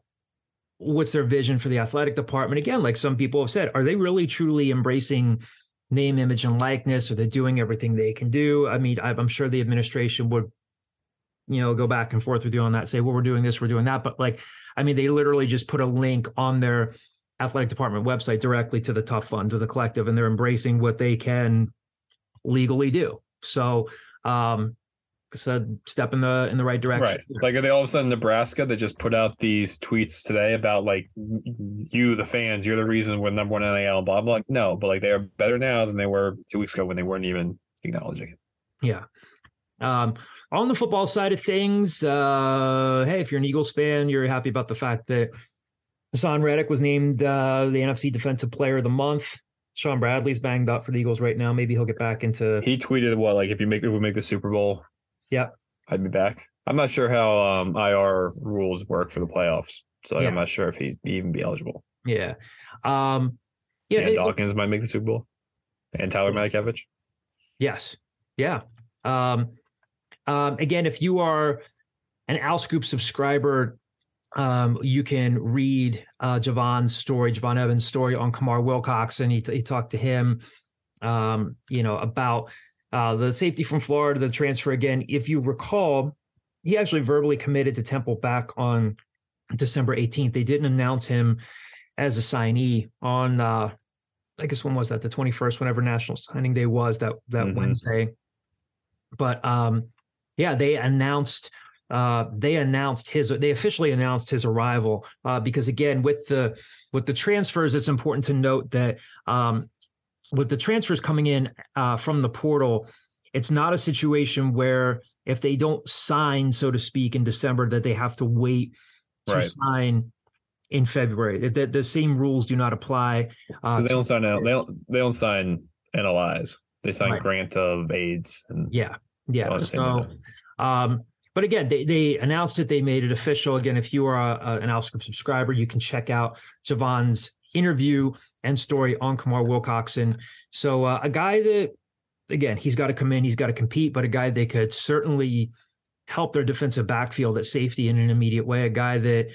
what's their vision for the athletic department? Again, like some people have said, are they really truly embracing name, image, and likeness? Are they doing everything they can do? I mean, I'm sure the administration would you know, go back and forth with you on that, say, well, we're doing this, we're doing that. But like, I mean, they literally just put a link on their athletic department website directly to the Tough Fund, to the collective, and they're embracing what they can legally do. So, um, it's a step in the in the right direction. Right. Like are they all of a sudden Nebraska that just put out these tweets today about like you, the fans, you're the reason we're number one NIL blah blah. Like, no, but like they are better now than they were two weeks ago when they weren't even acknowledging it. Yeah. Um, on the football side of things, uh, hey, if you're an Eagles fan, you're happy about the fact that Haason Reddick was named uh, the NFC Defensive Player of the Month. Shaun Bradley's banged up for the Eagles right now. Maybe he'll get back into. He tweeted what like if you make if we make the Super Bowl, Yeah. I'd be back. I'm not sure how um IR rules work for the playoffs. So like, I'm not sure if he'd even be eligible. Yeah. Um, yeah. Dawkins might make the Super Bowl. And Tyler Matakevich. Yes. Yeah. Um, um, again, if you are an OwlScoop subscriber, um, you can read uh, Javon's story, Javon Evans' story on Kamar Wilcox, and he, he talked to him, um, you know, about uh, the safety from Florida, the transfer. Again, if you recall, he actually verbally committed to Temple back on December 18th. They didn't announce him as a signee on uh, I guess when was that? The 21st, whenever National Signing Day was that that Mhm. Wednesday. But um yeah, they announced uh they announced his they officially announced his arrival uh because again with the with the transfers it's important to note that um with the transfers coming in uh from the portal it's not a situation where if they don't sign so to speak in December that they have to wait to Right. sign in February. The, the same rules do not apply. Uh, Because they don't sign out they don't they don't sign NLIs. They sign Right. grant of aids and yeah, yeah. all the same So, um, but again, they they announced it. They made it official. Again, if you are a, a, an OwlScoop subscriber, you can check out Javon's interview and story on Kamar Wilcoxon. So uh, a guy that, again, he's got to come in, he's got to compete, but a guy that could certainly help their defensive backfield at safety in an immediate way. A guy that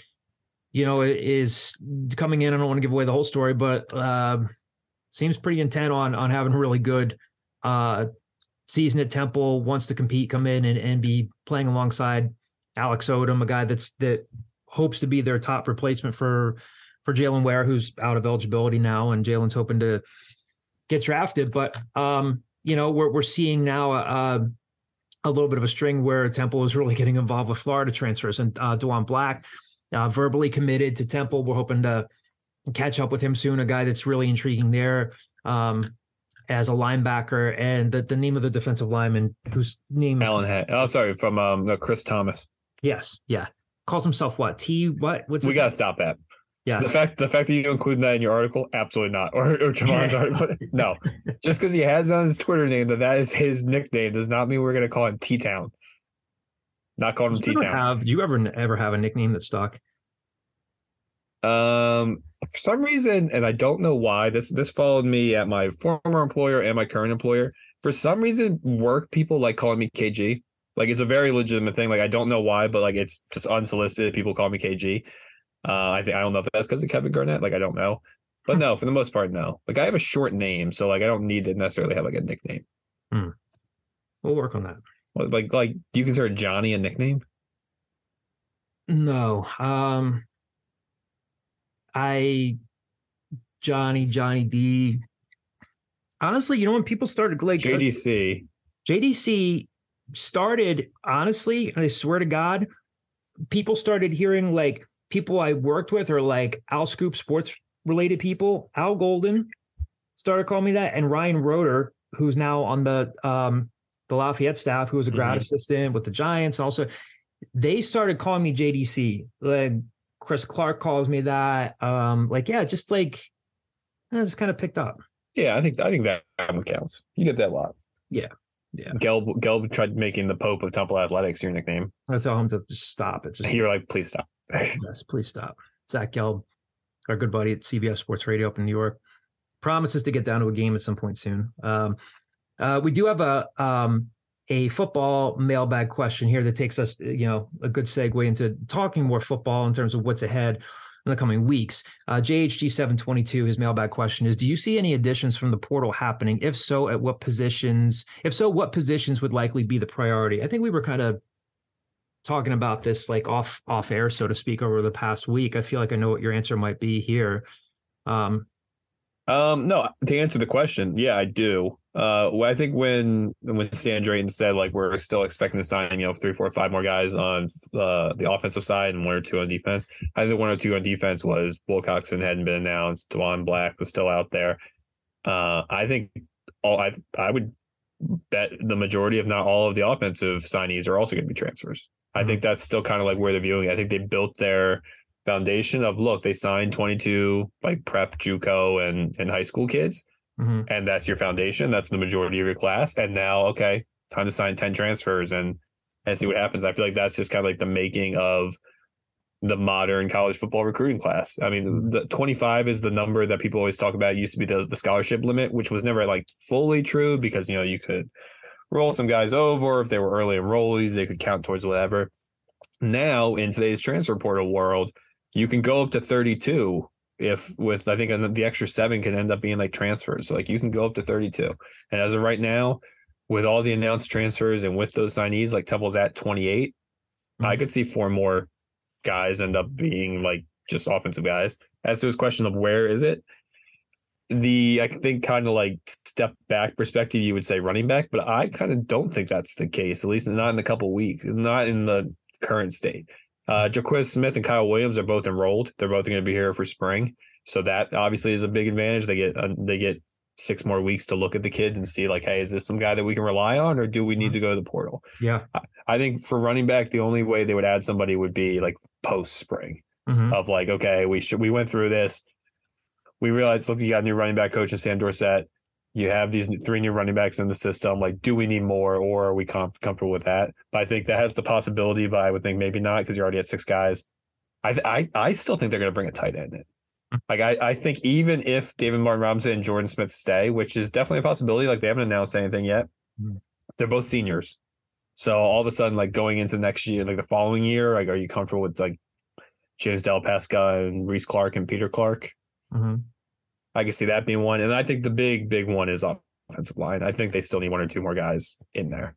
you know is coming in. I don't want to give away the whole story, but uh, seems pretty intent on on having a really good uh, season at Temple. Wants to compete, come in and, and be playing alongside Alex Odom, a guy that's that hopes to be their top replacement for for Jalen Ware, who's out of eligibility now, and Jalen's hoping to get drafted. But um, you know, we're we're seeing now a, a little bit of a string where Temple is really <laughs> getting involved with Florida transfers, and uh, Diwun Black uh, verbally committed to Temple. We're hoping to catch up with him soon. A guy that's really intriguing there um, as a linebacker, and the, the name of the defensive lineman whose name Alan Hay. Oh, sorry, from um, Chris Thomas. Yes, yeah, calls himself what T what? What's we got to stop that. Yes. The fact the fact that you include that in your article, absolutely not. <laughs> Or, or Javon's article, no. Just because he has on his Twitter name that that is his nickname does not mean we're going to call him T Town. Not call him T Town. Have do you ever ever have a nickname that stuck? Um, for some reason, and I don't know why this this followed me at my former employer and my current employer. For some reason, work people like calling me KG. Like it's a very legitimate thing. Like I don't know why, but like it's just unsolicited. People call me KG. Uh, I think I don't know if that's because of Kevin Garnett. Like I don't know, but no, for the most part, no. Like I have a short name, so like I don't need to necessarily have like a nickname. Hmm. We'll work on that. Like like do you consider Johnny a nickname? No. Um I Johnny, Johnny D. Honestly, you know when people started like JDC. JDC started honestly, and I swear to God, people started hearing like people I worked with are like OwlScoop sports related people. Al Golden started calling me that, and Ryan Roeder, who's now on the um the Lafayette staff, who was a grad mm-hmm. assistant with the Giants. Also, they started calling me JDC. Like Chris Clark calls me that. Um, like yeah, just like I just kind of picked up. Yeah, I think I think that counts. You get that a lot. Yeah. Yeah. Gelb Gelb tried making the Pope of Temple Athletics your nickname. I tell him to just stop it. Just you're like, please stop. Yes, please stop. Zach Gelb, our good buddy at CBS Sports Radio up in New York, promises to get down to a game at some point soon. Um, uh, we do have a um, a football mailbag question here that takes us, you know, a good segue into talking more football in terms of what's ahead in the coming weeks. Uh, JHG seven twenty two. His mailbag question is: Do you see any additions from the portal happening? If so, at what positions? If so, what positions would likely be the priority? I think we were kind of talking about this like off off air, so to speak, over the past week. I feel like I know what your answer might be here. Um, um, no, to answer the question, yeah, I do. Uh, well, I think when when Stan Drayton said like we're still expecting to sign you know three, four, five more guys on uh, the offensive side and one or two on defense. I think one or two on defense was Wilcoxon hadn't been announced. Diwun Black was still out there. Uh, I think all I I would bet the majority, if not all, of the offensive signees are also going to be transfers. I think that's still kind of like where they're viewing. I think they built their foundation of look, they signed 22 like prep, JUCO, and and high school kids, mm-hmm. and that's your foundation. That's the majority of your class. And now, okay, time to sign 10 transfers and and see what happens. I feel like that's just kind of like the making of the modern college football recruiting class. I mean, the 25 is the number that people always talk about. It used to be the, the scholarship limit, which was never like fully true because you know you could roll some guys over if they were early enrollees, they could count towards whatever. Now in today's transfer portal world, you can go up to 32 if with I think the extra seven can end up being like transfers. So like you can go up to 32. And as of right now, with all the announced transfers and with those signees, like Temple's at 28, mm-hmm. I could see four more guys end up being like just offensive guys. As to his question of where is it, the I think kind of like step back perspective, you would say running back, but I kind of don't think that's the case. At least not in a couple weeks, not in the current state. Uh, Jaquiz Smith and Kyle Williams are both enrolled. They're both going to be here for spring, so that obviously is a big advantage. They get uh, they get six more weeks to look at the kid and see like, hey, is this some guy that we can rely on, or do we need mm-hmm. to go to the portal? Yeah, I, I, think for running back, the only way they would add somebody would be like post spring mm-hmm. of like, okay, we should we went through this, we realized look, you got a new running back coach in Sam Dorsett. You have these three new running backs in the system. Like, do we need more, or are we com- comfortable with that? But I think that has the possibility. But I would think maybe not because you're already at six guys. I I, I still think they're going to bring a tight end in. Like I, I think even if David Martin Robinson and Jordan Smith stay, which is definitely a possibility, like they haven't announced anything yet, Mhm. they're both seniors. So all of a sudden, like going into next year, like the following year, like are you comfortable with like James Del Pesca and Reese Clark and Peter Clark? Mhm. I can see that being one. And I think the big, big one is offensive line. I think they still need one or two more guys in there.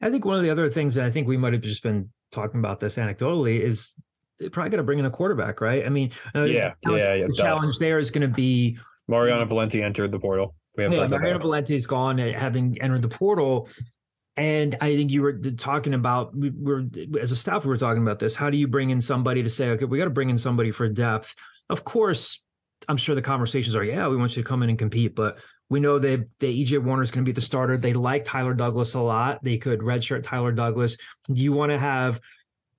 I think one of the other things that I think we might have just been talking about this anecdotally is they're probably going to bring in a quarterback, right? I mean, I Yeah, the yeah, yeah, the challenge there is going to be Mariano Valenti entered the portal. We yeah, Mariano. Valenti's gone, uh, having entered the portal. And I think you were talking about we we're as a staff we were talking about this. How do you bring in somebody to say, okay, we got to bring in somebody for depth? Of course, I'm sure the conversations are, yeah, we want you to come in and compete, but we know they that EJ Warner is going to be the starter. They like Tyler Douglas a lot. They could redshirt Tyler Douglas. Do you want to have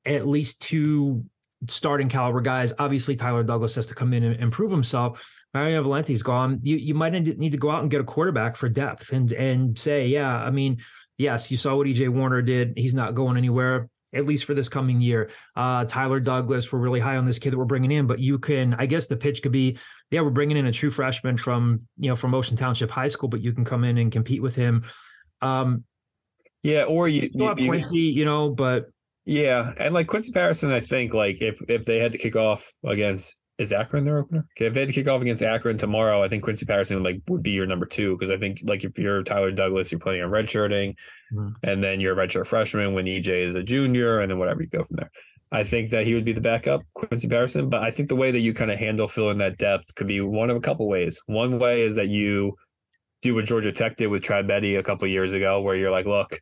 at least two starting caliber guys? Obviously, Tyler Douglas has to come in and improve himself. Mario Valenti's gone. You you might need to go out and get a quarterback for depth and and say, yeah, I mean, yes, you saw what EJ Warner did. He's not going anywhere. At least for this coming year, uh, Tyler Douglas, we're really high on this kid that we're bringing in. But you can, I guess, the pitch could be, yeah, we're bringing in a true freshman from you know from Ocean Township High School, but you can come in and compete with him. Um, Yeah, or you, you, have you- Quincy, you know, but Yeah, and like Quincy Patterson, I think like if if they had to kick off against is Akron their opener? Okay, if they had to kick off against Akron tomorrow, I think Quincy Patterson like would be your number two because I think like if you're Tyler Douglas, you're playing on redshirting, Mhm. and then you're a redshirt freshman when EJ is a junior, and then whatever you go from there. I think that he would be the backup, Quincy Patterson. But I think the way that you kind of handle filling that depth could be one of a couple ways. One way is that you do what Georgia Tech did with Trad Betty a couple years ago, where you're like, look,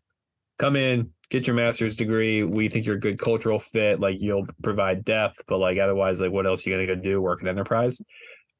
come in, get your master's degree. We think you're a good cultural fit. Like you'll provide depth, but like otherwise, like what else are you gonna go do? Work at enterprise,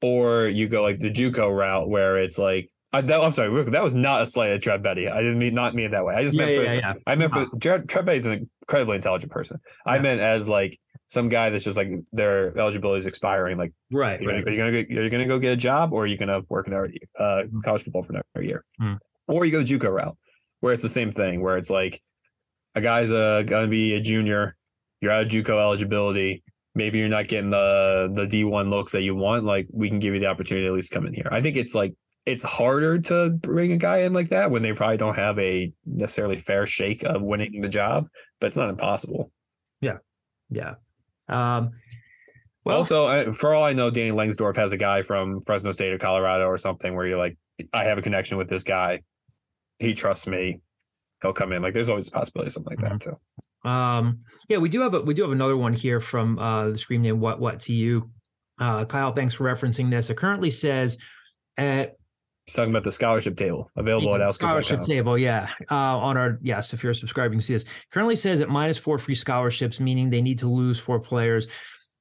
or you go like the JUCO route where it's like. I, that, I'm sorry, Rick, that was not a slight at Trev Betty. I didn't mean not mean it that way. I just Yeah, meant for yeah, yeah. I meant for Trev Trev Betty's an incredibly intelligent person. I meant as like some guy that's just like their eligibility is expiring. Like, right, are you, right. are you gonna go, are you gonna go get a job, or are you gonna work in our, uh, college football for another year, Hmm. or you go the JUCO route, where it's the same thing, where it's like a guy's uh, gonna be a junior, you're out of JUCO eligibility. Maybe you're not getting the the D1 looks that you want. Like we can give you the opportunity to at least come in here. I think it's like it's harder to bring a guy in like that when they probably don't have a necessarily fair shake of winning the job, but it's not impossible. Yeah. Yeah. Um, well, also, for all I know, Danny Langsdorf has a guy from Fresno State or Colorado or something where you're like, I have a connection with this guy. He trusts me. He'll come in. Like, there's always a possibility of something like that too. Um, yeah, we do have a, we do have another one here from uh, the screen name what what to you, uh, Kyle. Thanks for referencing this. It currently says at He's talking about the scholarship table available at scholarship table. Yeah, uh, on our yes, if you're subscribing, you can see this. Currently says at minus four free scholarships, meaning they need to lose four players.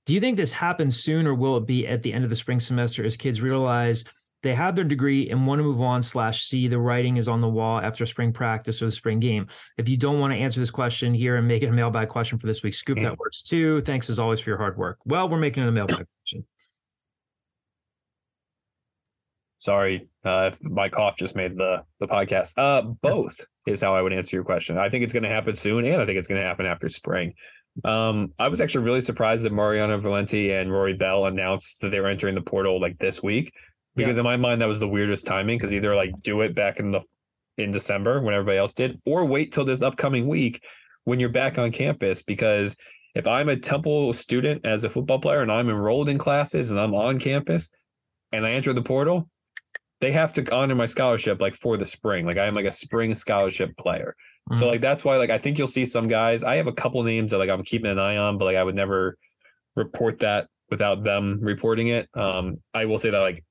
Do you think this happens soon, or will it be at the end of the spring semester as kids realize? They have their degree and want to move on slash see the writing is on the wall after spring practice or the spring game. If you don't want to answer this question here and make it a mailbag question for this week, Scoop, that works too. Thanks as always for your hard work. Well, we're making it a mailbag question. Sorry, uh, if my cough just made the the podcast. Uh, both is how I would answer your question. I think it's going to happen soon, and I think it's going to happen after spring. Um, I was actually really surprised that Mariano Valenti and Rory Bell announced that they were entering the portal like this week, because in my mind that was the weirdest timing. Because either like do it back in the in December when everybody else did, or wait till this upcoming week when you're back on campus. Because if I'm a Temple student as a football player and I'm enrolled in classes and I'm on campus and I enter the portal, they have to honor my scholarship like for the spring. Like I am like a spring scholarship player. So Mhm. like that's why like I think you'll see some guys. I have a couple names that like I'm keeping an eye on, but like I would never report that without them reporting it. Um, I will say that like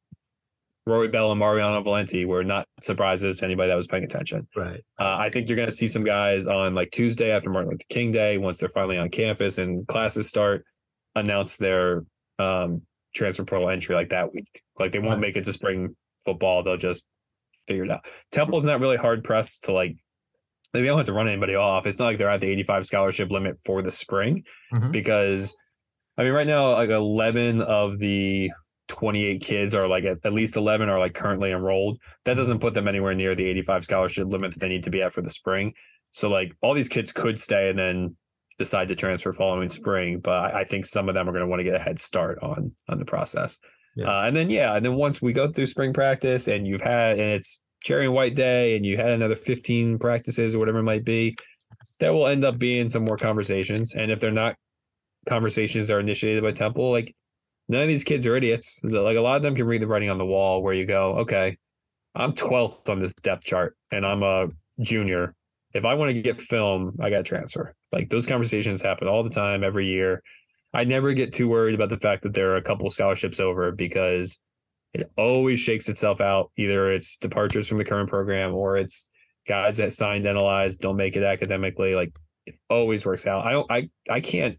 Rory Bell and Mariano Valenti were not surprises to anybody that was paying attention. right. Uh, I think you're going to see some guys on like Tuesday after Martin Luther King Day, once they're finally on campus and classes start, announce their um, transfer portal entry like that week. Like they won't make it to spring football; they'll just figure it out. Temple's not really hard pressed to like. They don't have to run anybody off. It's not like they're at the 85 scholarship limit for the spring Mhm. because, I mean, right now like 11 of the 28 kids or like at, at least 11 are like currently enrolled. That doesn't put them anywhere near the 85 scholarship limit that they need to be at for the spring. So like all these kids could stay and then decide to transfer following spring, but I think some of them are going to want to get a head start on on the process. Yeah. Uh, and then yeah, and then once we go through spring practice and you've had and it's cherry and white day and you had another 15 practices or whatever it might be, there will end up being some more conversations. And if they're not conversations that are initiated by Temple, like none of these kids are idiots. Like a lot of them can read the writing on the wall where you go, okay, I'm 12th on this depth chart and I'm a junior. If I want to get film, I got to transfer. Like those conversations happen all the time, every year. I never get too worried about the fact that there are a couple scholarships over because it always shakes itself out. Either it's departures from the current program or it's guys that signed NLIs don't make it academically. Like it always works out. I don't I I can't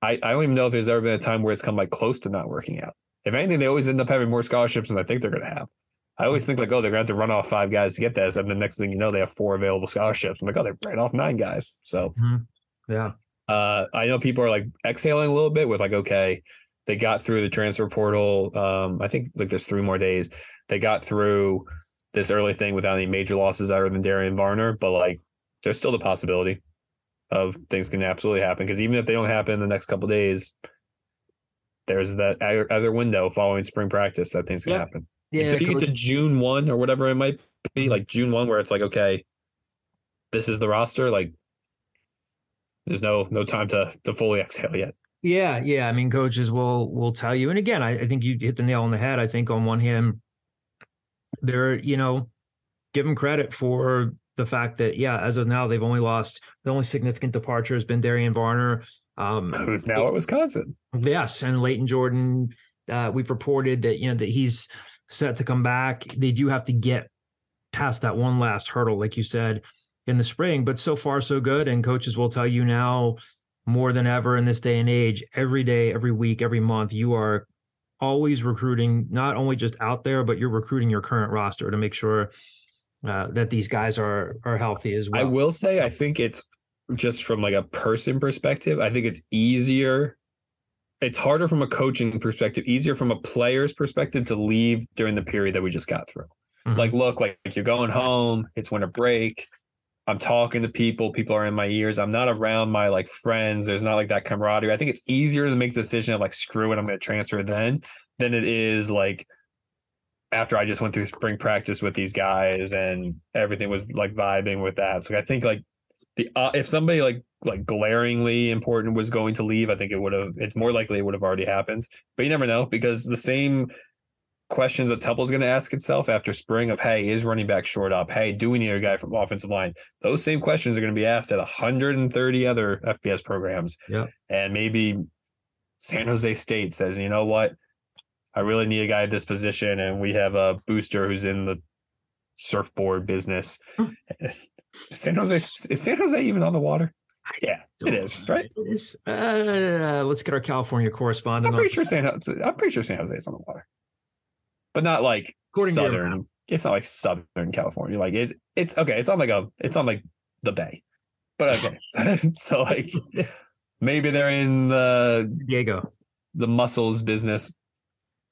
I, I don't even know if there's ever been a time where it's come like close to not working out. If anything, they always end up having more scholarships than I think they're gonna have. I always think like, oh, they're gonna have to run off five guys to get this, and the next thing you know, they have four available scholarships. I'm like, oh, they ran off nine guys. So, mm-hmm. yeah, uh, I know people are like exhaling a little bit with like, okay, they got through the transfer portal. Um, I think like there's three more days. They got through this early thing without any major losses other than Darian Varner, but like there's still the possibility of things can absolutely happen because even if they don't happen in the next couple days, there's that other window following spring practice that things can yeah. happen. Yeah, so you get to June one or whatever it might be, mm-hmm. like June one, where it's like, okay, this is the roster. Like, there's no no time to to fully <laughs> exhale yet. Yeah, yeah. I mean, coaches will will tell you, and again, I, I think you hit the nail on the head. I think on one hand, they're you know, give them credit for the fact that yeah, as of now, they've only lost the only significant departure has been Darian Varner. Um, <laughs> who's now at Wisconsin? Yes, and Leighton Jordan. Uh, we've reported that you know that he's set to come back. They do have to get past that one last hurdle, like you said, in the spring. But so far, so good. And coaches will tell you now more than ever in this day and age, every day, every week, every month, you are always recruiting, not only just out there, but you're recruiting your current roster to make sure uh, that these guys are are healthy as well. I will say, I think it's just from like a person perspective. I think it's easier it's harder from a coaching perspective, easier from a player's perspective to leave during the period that we just got through. Mm-hmm. Like, look, like you're going home, it's winter break. I'm talking to people, people are in my ears. I'm not around my like friends. There's not like that camaraderie. I think it's easier to make the decision of like, screw it, I'm going to transfer then than it is like after I just went through spring practice with these guys and everything was like vibing with that. So I think like the uh, if somebody like like glaringly important was going to leave, I think it would have. It's more likely it would have already happened, but you never know because the same questions that Temple's going to ask itself after spring of hey, is running back short up? Hey, do we need a guy from offensive line? Those same questions are going to be asked at 130 other FBS programs. Yeah, and maybe San Jose State says, you know what, I really need a guy at this position, and we have a booster who's in the surfboard business. <laughs> San Jose is San Jose even on the water? Yeah, it is, right? It is. Uh, let's get our California correspondent. I'm pretty sure San Jose. I'm pretty sure San Jose is on the water, but not like According southern. It's not like Southern California. Like it's it's okay. It's on like a. It's on like the bay, but okay. <laughs> so like <laughs> maybe they're in the Diego, the mussels business.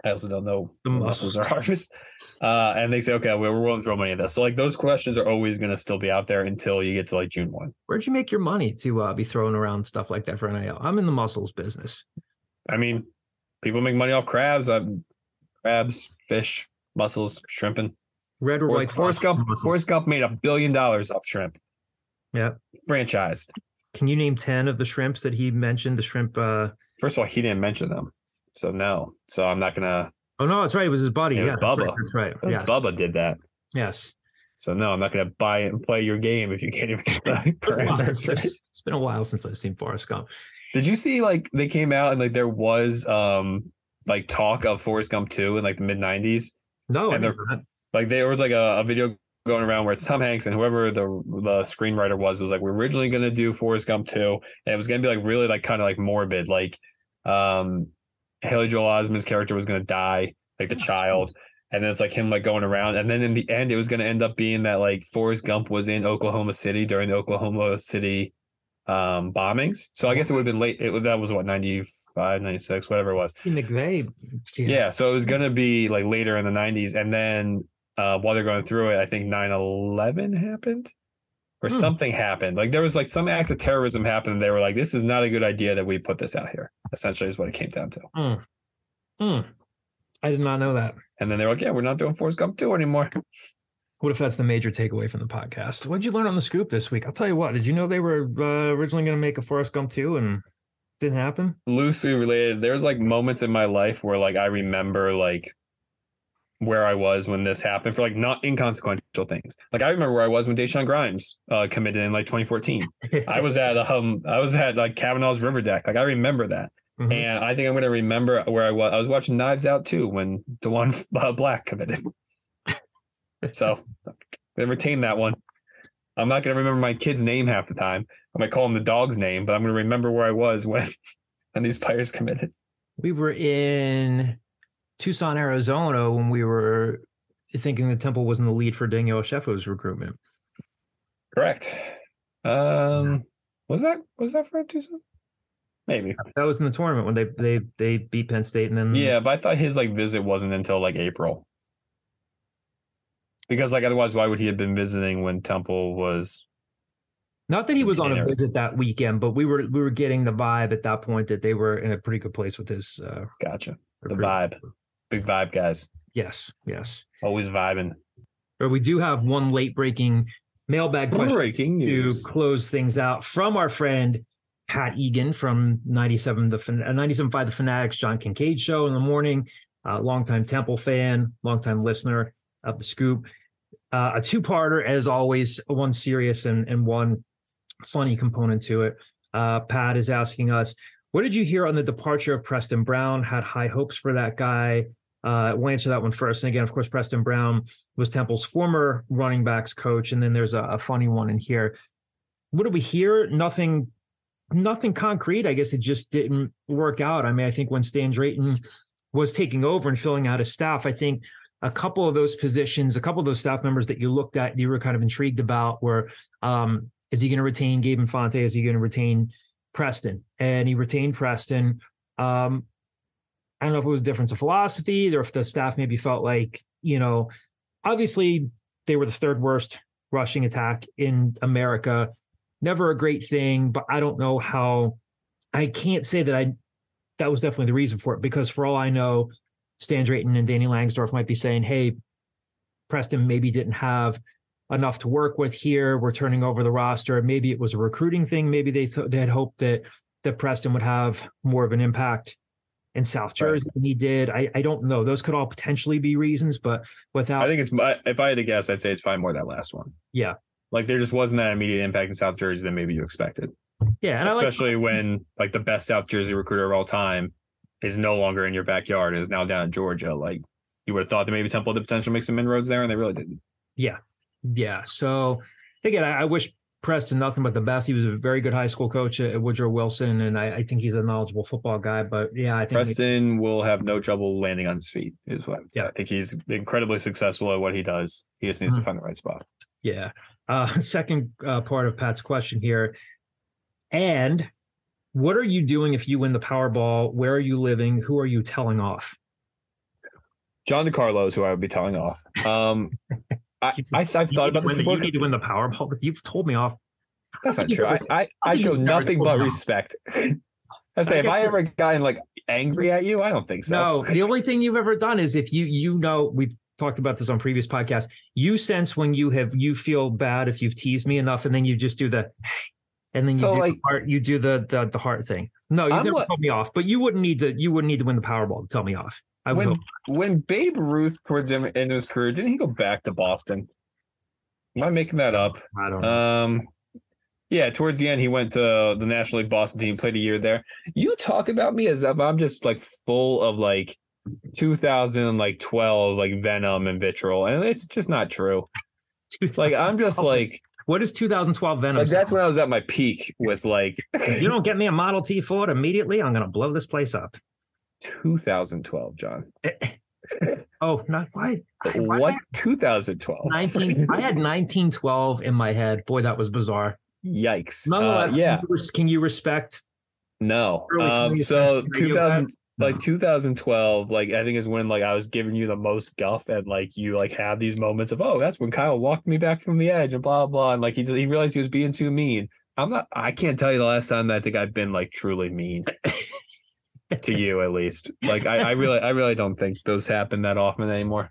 I also don't know the mussels are <laughs> harvest. Uh, and they say, okay, well, we're willing to throw money at this. So like those questions are always going to still be out there until you get to like June one. Where'd you make your money to uh, be throwing around stuff like that for NIL? I'm in the mussels business. I mean, people make money off crabs, uh, crabs, fish, mussels, shrimping. Red or Forrest, white? Forrest Gump. Forrest Gump made a billion dollars off shrimp. Yeah, franchised. Can you name ten of the shrimps that he mentioned? The shrimp. Uh... First of all, he didn't mention them. So no. So I'm not gonna. Oh no, that's right. It was his buddy. Yeah, Bubba. That's right. That's right. Yes. Bubba did that. Yes. So no, I'm not gonna buy it and play your game if you can't even get <laughs> that. it's been a while since I've seen Forrest Gump. Did you see like they came out and like there was um like talk of Forrest Gump 2 in like the mid 90s? No, and like there was like a, a video going around where it's Tom Hanks and whoever the the screenwriter was was like we're originally gonna do Forrest Gump 2 and it was gonna be like really like kind of like morbid like um Haley Joel Osment's character was going to die, like the child. And then it's like him like going around. And then in the end, it was going to end up being that like Forrest Gump was in Oklahoma City during the Oklahoma City um, bombings. So I guess it would have been late. It, that was what 95, 96, whatever it was. McVeigh. Yeah. So it was going to be like later in the 90s. And then uh, while they're going through it, I think 9 11 happened or Hmm. something happened. Like there was like some act of terrorism happened. And they were like, this is not a good idea that we put this out here, essentially, is what it came down to. Hmm. Hmm. I did not know that. And then they were like, yeah, we're not doing Forrest Gump 2 anymore. <laughs> What if that's the major takeaway from the podcast? What'd you learn on the scoop this week? I'll tell you what. Did you know they were uh, originally going to make a Forrest Gump 2 and didn't happen? Loosely related, there's like moments in my life where like I remember like where I was when this happened for like not inconsequential things. Like I remember where I was when Deshaun Grimes uh, committed in like 2014. <laughs> I was at um I was at like Cavanaugh's River Deck. Like I remember that. Mhm. And I think I'm gonna remember where I was. I was watching Knives Out too when the <laughs> one uh, Black committed. <laughs> so I retain that one. I'm not gonna remember my kid's name half the time. I might call him the dog's name, but I'm gonna remember where I was when when these players committed. We were in Tucson, Arizona when we were thinking the Temple was in the lead for Daniel Sheffo's recruitment. Correct. Um, was that was that for Tucson? Maybe. That was in the tournament when they they they beat Penn State and then Yeah, but I thought his like visit wasn't until like April. Because like otherwise, why would he have been visiting when Temple was? Not that he was on a visit that weekend, but we were we were getting the vibe at that point that they were in a pretty good place with his uh, Gotcha. The vibe, big vibe, guys. Yes, yes. Always vibing. But we do have one late breaking mailbag question Breaking to close things out from our friend Pat Egan from 97 the Fan- uh, 97.5 the Fanatics John Kincade show in the morning. Uh, longtime Temple fan, longtime listener of the Scoop. Uh, a two-parter, as always, one serious and, and one funny component to it. Uh, Pat is asking us, what did you hear on the departure of Preston Brown? Had high hopes for that guy. Uh, we'll answer that one first. And again, of course, Preston Brown was Temple's former running backs coach. And then there's a, a funny one in here. What did we hear? Nothing, nothing concrete. I guess it just didn't work out. I mean, I think when Stan Drayton was taking over and filling out his staff, I think a couple of those positions, a couple of those staff members that you looked at, you were kind of intrigued about were um, is he going to retain Gabe Infante? Is he going to retain Preston? And he retained Preston. Um, I don't know if it was a difference of philosophy or if the staff maybe felt like, you know, obviously they were the third worst rushing attack in America. Never a great thing, but I don't know how I can't say that I that was definitely the reason for it because for all I know, Stan Drayton and Danny Langsdorf might be saying, hey, Preston maybe didn't have enough to work with here. We're turning over the roster. Maybe it was a recruiting thing. Maybe they they had hoped that that Preston would have more of an impact in South Right. Jersey than he did. I, I don't know. Those could all potentially be reasons, but without I think it's if I had to guess, I'd say it's probably more that last one. Yeah. Like there just wasn't that immediate impact in South Jersey than maybe you expected. yeah, and I like Especially when like the best South Jersey recruiter of all time is no longer in your backyard, is now down in Georgia. Like you would have thought that maybe Temple had the potential to make some inroads there, and they really didn't. Yeah. Yeah. So again, I, I wish Preston nothing but the best. He was a very good high school coach at Woodrow Wilson, and I, I think he's a knowledgeable football guy. But yeah, I think Preston will have no trouble landing on his feet, is what I would say. Yeah. I think he's incredibly successful at what he does. He just needs Mhm. to find the right spot. yeah. Uh, <laughs> second uh, part of Pat's question here, and what are you doing if you win the Powerball? Where are you living? Who are you telling off? John DeCarlo is who I would be telling off. Um, <laughs> I, I, I've thought You about this need to win- before. You need to win the Powerball. but You've told me off. That's not true. I, I, I show nothing but respect. <laughs> I say, if I ever gotten like angry at you, I don't think so. No, the only thing you've ever done is if you you know we've talked about this on previous podcasts. You sense when you have you feel bad if you've teased me enough, and then you just do the, and then you So, do like- the heart, you do the the the heart thing. No, you've I'm never what- told me off, but you wouldn't need to. You wouldn't need to win the Powerball to tell me off. I when hope. when Babe Ruth towards him in his career, didn't he go back to Boston? Am I making that up? I don't know. Um, yeah, towards the end, he went to the National League Boston team, played a year there. You talk about me as if I'm just like full of like 2012 like venom and vitriol, and it's just not true. Like I'm <laughs> just like, what is 2012 Venom? like that's when I was at my peak with like If you don't get me a Model T Ford immediately, I'm gonna blow this place up. 2012, John. <laughs> Oh, not why? Why- What 2012? 19 I had 1912 in my head. Boy, that was bizarre. Yikes. Uh, Nonetheless, yeah. can you, can you respect? No. Um, so century radio 2000 like 2012 like I think is when like I was giving you the most guff and like you like have these moments of oh that's when Kyle walked me back from the edge and blah blah and like he just, he realized he was being too mean. I'm not I can't tell you the last time that I think I've been like truly mean <laughs> to you at least. Like I, I really I really don't think those happen that often anymore.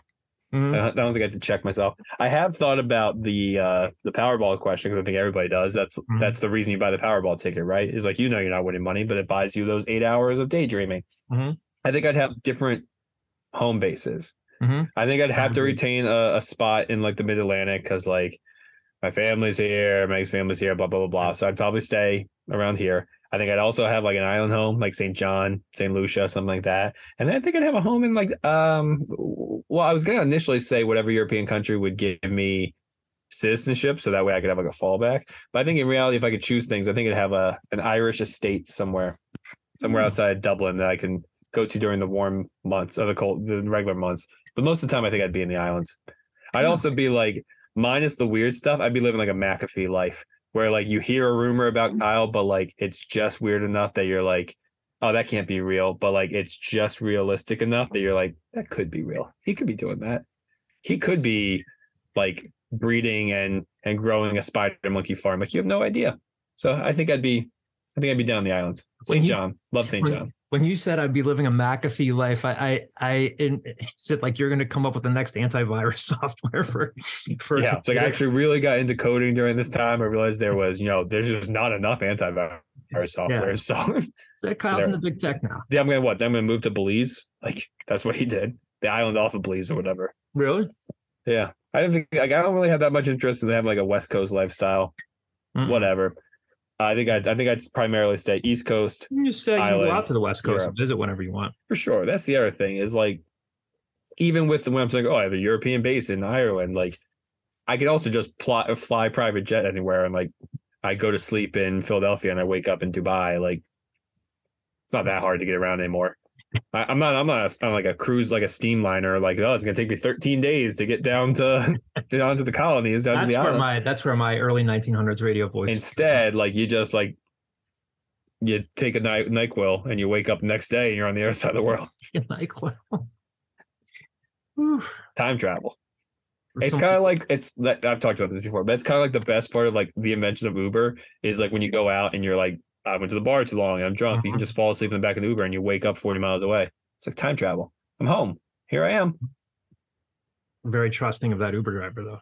Mhm. I don't think I have to check myself. I have thought about the uh the Powerball question because I think everybody does. That's Mhm. that's the reason you buy the Powerball ticket, right? Is like you know you're not winning money, but it buys you those eight hours of daydreaming. Mhm. I think I'd have different home bases. Mhm. I think I'd have to retain a, a spot in like the Mid Atlantic because like my family's here, my family's here, blah blah blah blah. So I'd probably stay around here. I think I'd also have like an island home, like St. John, St. Lucia, something like that. And then I think I'd have a home in like um well, I was gonna initially say whatever European country would give me citizenship, so that way I could have like a fallback. But I think in reality, if I could choose things, I think I'd have a an Irish estate somewhere, somewhere Hmm. outside Dublin that I can go to during the warm months or the cold, the regular months. But most of the time, I think I'd be in the islands. I'd also be like, minus the weird stuff, I'd be living like a McAfee life where like you hear a rumor about Kyle, but like it's just weird enough that you're like, oh, that can't be real. But like it's just realistic enough that you're like, that could be real. He could be doing that. He could be like breeding and and growing a spider monkey farm. Like you have no idea. So I think I'd be I think I'd be down the islands. St. John. Love St. John. When you said I'd be living a McAfee life, I I, I <laughs> said like you're going to come up with the next antivirus <laughs> software for for Yeah. It's like I actually really got into coding during this time. I realized there was, you know, there's just not enough antivirus software. So <laughs> So Kyle's in the big tech now. yeah, I'm gonna what? I'm gonna move to Belize. Like that's what he did. The island off of Belize or whatever. Really? Yeah. I don't think like I don't really have that much interest in having like a West Coast lifestyle. Mm-mm. Whatever. I think I'd I think I'd primarily stay East Coast You just uh, you go out to the West Coast Europe. and visit whenever you want. for sure. That's the other thing is like even with the when I'm saying, oh, I have a European base in Ireland, like I could also just plot fly private jet anywhere and like I go to sleep in Philadelphia and I wake up in Dubai. Like it's not that hard to get around anymore. I, I'm not. I'm not on like a cruise, like a steamliner. Like oh, it's gonna take me 13 days to get down to <laughs> down to the colonies, down to That's the where island. my that's where my early 1900s radio voice. Instead, like you just like you take a night Nyquil and you wake up the next day and you're on the other <laughs> side of the world. <laughs> well, Oof. Time travel. It's kind of like it's that I've talked about this before, but it's kind of like the best part of like the invention of Uber is like when you go out and you're like, I went to the bar too long, I'm drunk. You can Mhm. just fall asleep in the back of the Uber and you wake up 40 miles away. It's like time travel. I'm home. Here I am. I'm very trusting of that Uber driver though.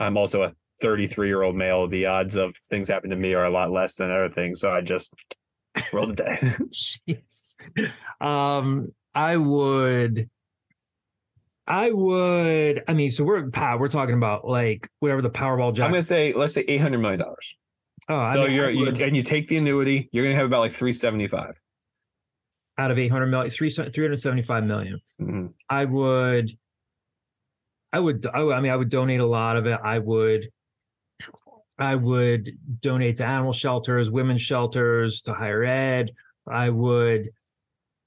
I'm also a 33 year old male. The odds of things happening to me are a lot less than other things. So I just roll the dice. <laughs> Jeez. Um, I would. I would. I mean, so we're Pat. We're talking about like whatever the Powerball I'm gonna say, let's say 800 million dollars. Oh, I So mean, you're you, and you take the annuity, you're gonna have about like 375. out of 800 million, three, 375 million. Mhm. I would. I would. I, would- I mean, I would donate a lot of it. I would. I would donate to animal shelters, women's shelters, to higher ed. I would.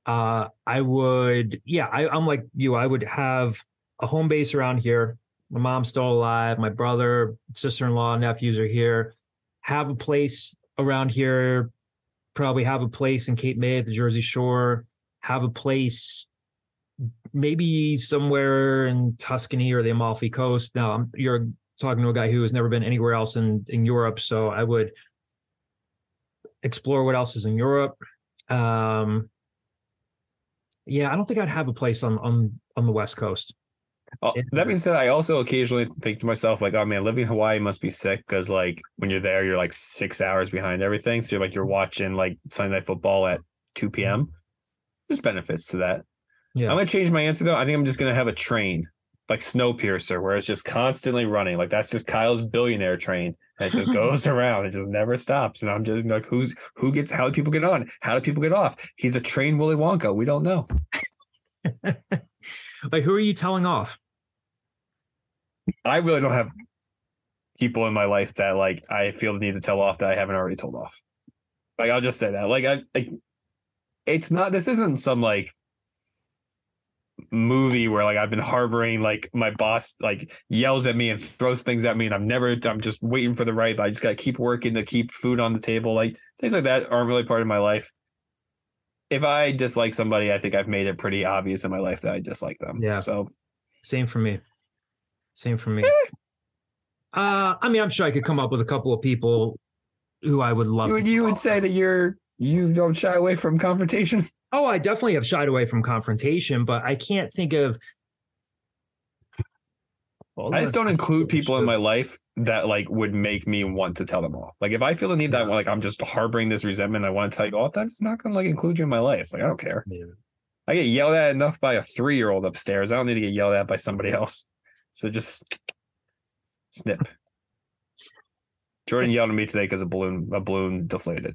Uh, I would. Yeah, I, I'm like you. I would have a home base around here. My mom's still alive. My brother, sister-in-law, nephews are here. Have a place around here. Probably have a place in Cape May at the Jersey Shore. Have a place maybe somewhere in Tuscany or the Amalfi Coast. Now, you're talking to a guy who has never been anywhere else in, in Europe, so I would explore what else is in Europe. Um, yeah, I don't think I'd have a place on on on the West Coast. Oh, that being said, I also occasionally think to myself, like, oh man, living in Hawaii must be sick because, like, when you're there, you're like six hours behind everything. So you're like, you're mm-hmm. watching like Sunday Night Football at 2 p.m. Mm-hmm. There's benefits to that. Yeah. I'm going to change my answer though. I think I'm just going to have a train like Snowpiercer where it's just constantly running. Like, that's just Kyle's billionaire train. And it just <laughs> goes around. It just never stops. And I'm just like, who's, who gets, how do people get on? How do people get off? He's a train Willy Wonka. We don't know. <laughs> Like, who are you telling off? I really don't have people in my life that like I feel the need to tell off that I haven't already told off. Like I'll just say that. Like I like it's not this isn't some like movie where like I've been harboring like my boss like yells at me and throws things at me and I'm never I'm just waiting for the right I just gotta keep working to keep food on the table like things like that aren't really part of my life. If I dislike somebody, I think I've made it pretty obvious in my life that I dislike them. Yeah. So Same for me. Same for me. Uh, I mean, I'm sure I could come up with a couple of people who I would love. you would to you would say that you're you don't shy away from confrontation? Oh, I definitely have shied away from confrontation, but I can't think of. Well, I just don't include people in my life that like would make me want to tell them off. Like if I feel the need that like I'm just harboring this resentment, I want to tell you off. I'm just not gonna like include you in my life. Like I don't care. Yeah. I get yelled at enough by a three year old upstairs. I don't need to get yelled at by somebody else. So just snip. Jordan yelled at me today because a balloon a balloon deflated.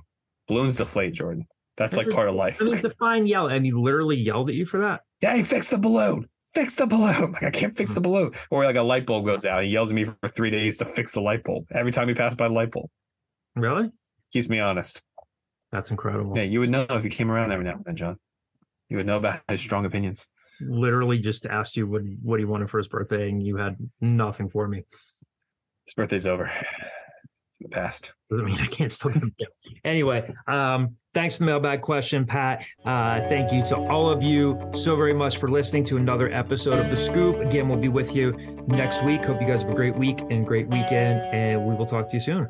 Balloons deflate, Jordan. That's like part of life. I mean, define yell, and he literally yelled at you for that. Yeah, he fixed the balloon. Fix the balloon. <laughs> Like I can't fix the hmm. balloon. Or like a light bulb goes out. He yells at me for three days to fix the light bulb. Every time he passed by the light bulb. Really? Keeps me honest. That's incredible. Yeah, you would know if you came around every now and then, John. You would know about his strong opinions. Literally just asked you what what he wanted for his birthday, and you had nothing for me. His birthday's over. The past. Doesn't mean I can't still get him. <laughs> Anyway, um, thanks for the mailbag question, Pat. Uh, thank you to all of you so very much for listening to another episode of The Scoop. Again, we'll be with you next week. Hope you guys have a great week and great weekend, and we will talk to you soon.